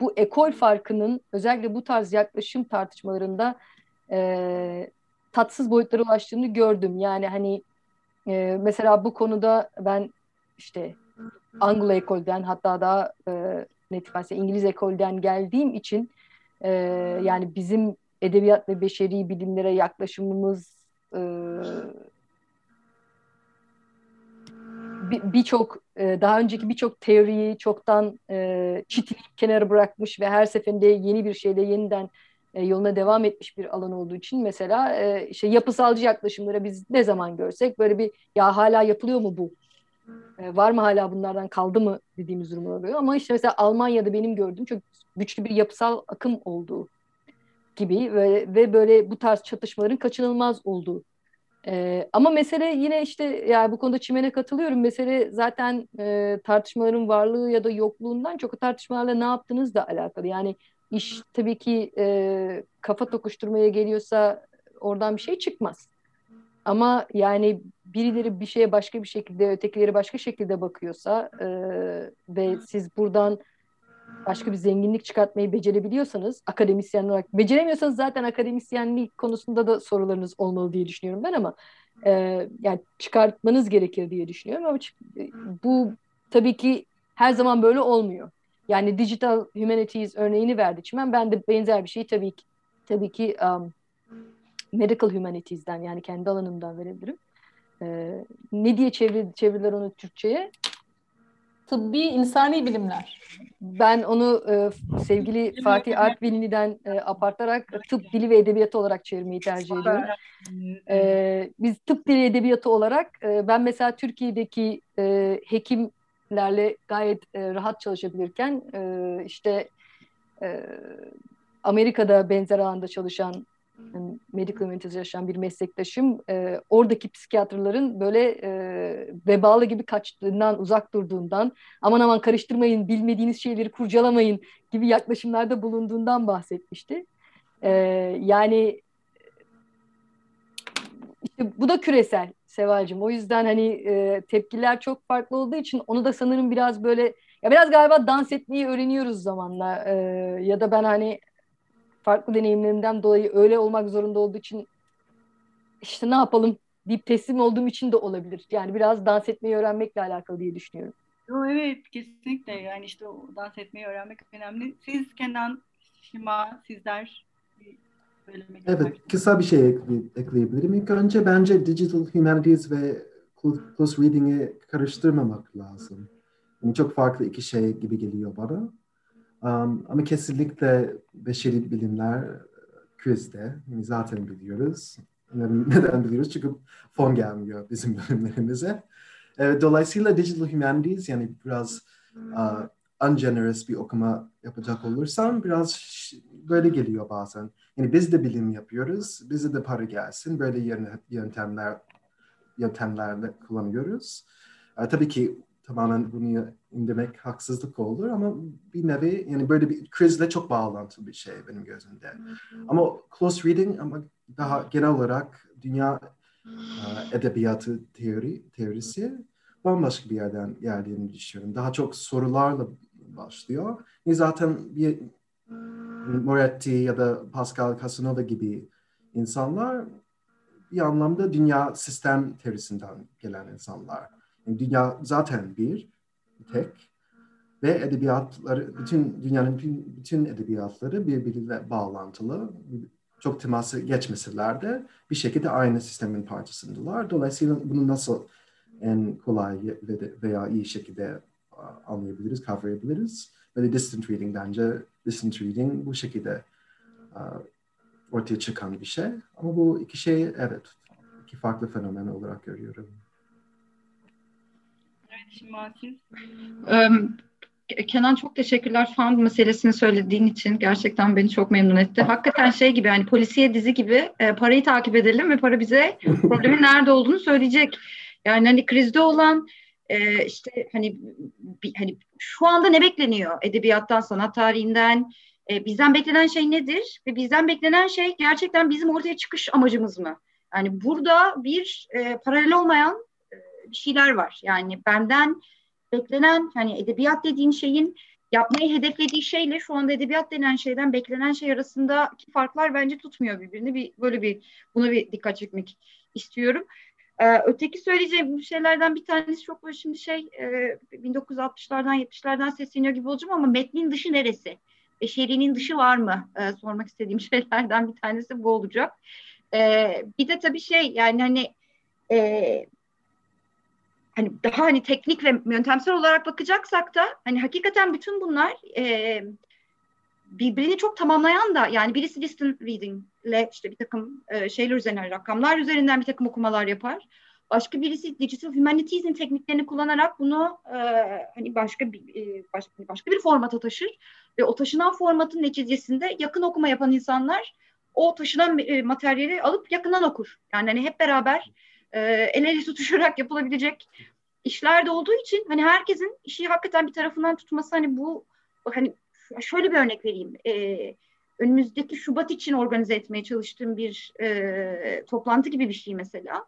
bu ekol farkının özellikle bu tarz yaklaşım tartışmalarında e, tatsız boyutlara ulaştığını gördüm. Yani hani e, mesela bu konuda ben işte Anglo ekolden hatta daha e, net İngiliz ekolden geldiğim için e, yani bizim edebiyat ve beşeri bilimlere yaklaşımımız e, birçok e, daha önceki birçok teoriyi çoktan e, çitleyip kenara bırakmış ve her seferinde yeni bir şeyle yeniden e, yoluna devam etmiş bir alan olduğu için mesela e, işte yapısalcı yaklaşımlara biz ne zaman görsek böyle bir ya hala yapılıyor mu bu? E, var mı hala bunlardan kaldı mı dediğimiz durum oluyor. Ama işte mesela Almanya'da benim gördüğüm çok güçlü bir yapısal akım olduğu gibi ve, ve böyle bu tarz çatışmaların kaçınılmaz olduğu. Ee, ama mesele yine işte yani bu konuda Çimen'e katılıyorum. Mesele zaten e, tartışmaların varlığı ya da yokluğundan çok tartışmalarla ne yaptığınızla alakalı. Yani iş tabii ki e, kafa tokuşturmaya geliyorsa oradan bir şey çıkmaz. Ama yani birileri bir şeye başka bir şekilde, ötekileri başka şekilde bakıyorsa e, ve siz buradan başka bir zenginlik çıkartmayı becerebiliyorsanız akademisyen olarak beceremiyorsanız zaten akademisyenlik konusunda da sorularınız olmalı diye düşünüyorum ben ama e, yani çıkartmanız gerekir diye düşünüyorum ama bu tabii ki her zaman böyle olmuyor. Yani digital humanities örneğini verdi Çimen. Ben de benzer bir şeyi tabii ki tabii ki um, medical humanities'den yani kendi alanımdan verebilirim. e, ne diye çevir, çevirdiler onu Türkçe'ye? Tıbbi insani bilimler. Ben onu e, sevgili Fatih Artvinli'den e, apartarak tıp dili ve edebiyatı olarak çevirmeyi tercih ediyorum. E, biz tıp dili edebiyatı olarak e, ben mesela Türkiye'deki e, hekimlerle gayet e, rahat çalışabilirken e, işte e, Amerika'da benzer alanda çalışan medical humanities'de yaşayan bir meslektaşım e, oradaki psikiyatrların böyle e, vebalı gibi kaçtığından, uzak durduğundan, aman aman karıştırmayın, bilmediğiniz şeyleri kurcalamayın gibi yaklaşımlarda bulunduğundan bahsetmişti. E, yani işte bu da küresel Sevalcığım. O yüzden hani e, tepkiler çok farklı olduğu için onu da sanırım biraz böyle ya biraz galiba dans etmeyi öğreniyoruz zamanla. E, ya da ben hani farklı deneyimlerimden dolayı öyle olmak zorunda olduğu için işte ne yapalım deyip teslim olduğum için de olabilir. Yani biraz dans etmeyi öğrenmekle alakalı diye düşünüyorum. Yo, evet kesinlikle yani işte o dans etmeyi öğrenmek önemli. Siz Kenan, Şima, sizler Evet, kısa bir şey ekleyebilirim. İlk önce bence Digital Humanities ve Close Reading'i karıştırmamak lazım. Yani çok farklı iki şey gibi geliyor bana. Um, ama kesinlikle beşeri bilimler quizde. Yani zaten biliyoruz. Neden biliyoruz? Çünkü fon gelmiyor bizim bölümlerimize. Evet, dolayısıyla Digital Humanities yani biraz uh, ungenerous bir okuma yapacak olursam biraz böyle geliyor bazen. Yani biz de bilim yapıyoruz, bize de para gelsin. Böyle yöntemler yöntemlerle kullanıyoruz. Uh, tabii ki tamamen bunu indirmek haksızlık olur ama bir nevi yani böyle bir krizle çok bağlantılı bir şey benim gözümde. Ama close reading ama daha genel olarak dünya uh, edebiyatı teori teorisi bambaşka bir yerden geldiğini düşünüyorum. Daha çok sorularla başlıyor. E zaten bir Moretti ya da Pascal Casanova gibi insanlar bir anlamda dünya sistem teorisinden gelen insanlar. Dünya zaten bir, tek ve edebiyatları, bütün dünyanın bütün, bütün edebiyatları birbiriyle bağlantılı. Çok teması geçmeseler de bir şekilde aynı sistemin parçasındalar. Dolayısıyla bunu nasıl en kolay veya iyi şekilde anlayabiliriz, kavrayabiliriz. Böyle distant reading bence distant reading bu şekilde ortaya çıkan bir şey. Ama bu iki şey evet iki farklı fenomen olarak görüyorum. Um, Kenan çok teşekkürler fan meselesini söylediğin için. Gerçekten beni çok memnun etti. Hakikaten şey gibi hani polisiye dizi gibi e, parayı takip edelim ve para bize problemin nerede olduğunu söyleyecek. Yani hani krizde olan e, işte hani bir, hani şu anda ne bekleniyor edebiyattan, sanat tarihinden? E, bizden beklenen şey nedir? Ve bizden beklenen şey gerçekten bizim ortaya çıkış amacımız mı? Yani burada bir e, paralel olmayan bir şeyler var. Yani benden beklenen hani edebiyat dediğin şeyin yapmayı hedeflediği şeyle şu anda edebiyat denen şeyden beklenen şey arasındaki farklar bence tutmuyor birbirini. Bir böyle bir buna bir dikkat çekmek istiyorum. Ee, öteki söyleyeceğim şeylerden bir tanesi çok böyle şimdi şey e, 1960'lardan 70'lerden sesleniyor gibi olacağım ama metnin dışı neresi? Beşerinin dışı var mı? Ee, sormak istediğim şeylerden bir tanesi bu olacak. Ee, bir de tabii şey yani hani e, hani daha hani teknik ve yöntemsel olarak bakacaksak da hani hakikaten bütün bunlar e, birbirini çok tamamlayan da yani birisi distant reading ile işte bir takım e, şeyler üzerinden rakamlar üzerinden bir takım okumalar yapar. Başka birisi digital humanities'in tekniklerini kullanarak bunu e, hani başka bir e, başka, başka bir formata taşır ve o taşınan formatın neticesinde yakın okuma yapan insanlar o taşınan e, materyali alıp yakından okur. Yani hani hep beraber e, el ele tutuşarak yapılabilecek işler de olduğu için hani herkesin işi hakikaten bir tarafından tutması hani bu hani şöyle bir örnek vereyim. E, önümüzdeki Şubat için organize etmeye çalıştığım bir e, toplantı gibi bir şey mesela.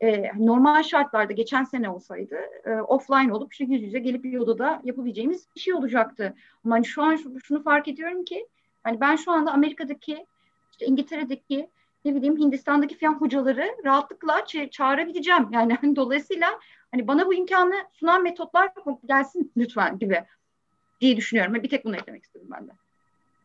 E, normal şartlarda geçen sene olsaydı e, offline olup işte yüz yüze gelip bir odada yapabileceğimiz bir şey olacaktı. Ama hani şu an şunu fark ediyorum ki hani ben şu anda Amerika'daki işte İngiltere'deki ne bileyim Hindistan'daki falan hocaları rahatlıkla ça- çağırabileceğim. Yani hani dolayısıyla hani bana bu imkanı sunan metotlar gelsin lütfen gibi diye düşünüyorum. Bir tek bunu eklemek istedim ben de.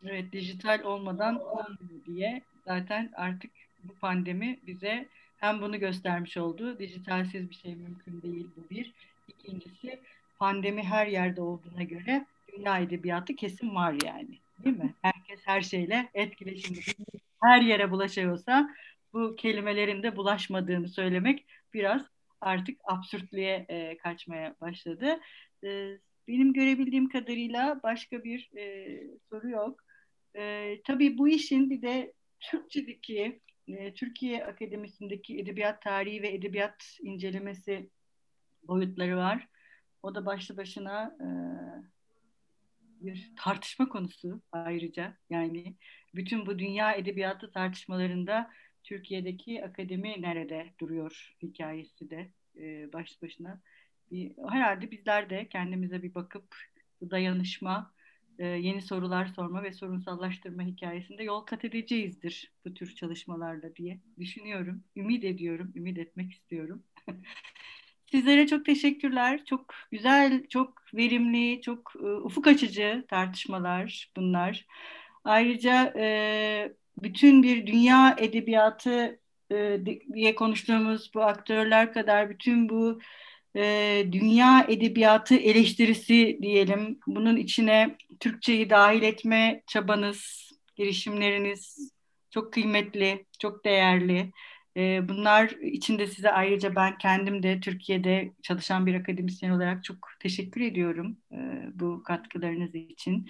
Evet, dijital olmadan olmuyor diye zaten artık bu pandemi bize hem bunu göstermiş oldu. Dijitalsiz bir şey mümkün değil bu bir. İkincisi pandemi her yerde olduğuna göre dünya edebiyatı kesin var yani. Değil mi? Herkes her şeyle etkileşimde. Her yere bulaşıyorsa bu kelimelerin de bulaşmadığını söylemek biraz artık absürtlüğe e, kaçmaya başladı. E, benim görebildiğim kadarıyla başka bir e, soru yok. E, tabii bu işin bir de Türkçedeki, e, Türkiye Akademisi'ndeki edebiyat tarihi ve edebiyat incelemesi boyutları var. O da başlı başına e, bir tartışma konusu ayrıca. Yani bütün bu dünya edebiyatı tartışmalarında Türkiye'deki akademi nerede duruyor hikayesi de e, başlı başına. Bir, herhalde bizler de kendimize bir bakıp dayanışma, e, yeni sorular sorma ve sorunsallaştırma hikayesinde yol kat edeceğizdir bu tür çalışmalarla diye düşünüyorum. Ümit ediyorum, ümit etmek istiyorum. Sizlere çok teşekkürler. Çok güzel, çok verimli, çok e, ufuk açıcı tartışmalar bunlar. Ayrıca e, bütün bir dünya edebiyatı e, diye konuştuğumuz bu aktörler kadar bütün bu e, dünya edebiyatı eleştirisi diyelim. Bunun içine Türkçeyi dahil etme çabanız, girişimleriniz çok kıymetli, çok değerli. E, bunlar içinde size ayrıca ben kendim de Türkiye'de çalışan bir akademisyen olarak çok teşekkür ediyorum e, bu katkılarınız için.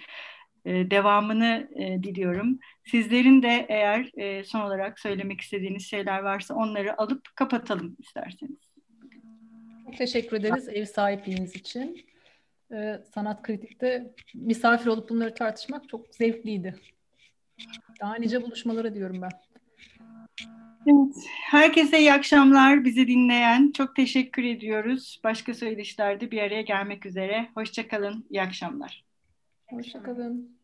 E, devamını e, diliyorum. Sizlerin de eğer e, son olarak söylemek istediğiniz şeyler varsa onları alıp kapatalım isterseniz. Çok teşekkür ederiz ev sahipliğiniz için. Ee, sanat kritikte misafir olup bunları tartışmak çok zevkliydi. Daha nice buluşmalara diyorum ben. Evet. Herkese iyi akşamlar bizi dinleyen. Çok teşekkür ediyoruz. Başka söyleşilerde bir araya gelmek üzere. Hoşçakalın. İyi akşamlar. Hoşçakalın.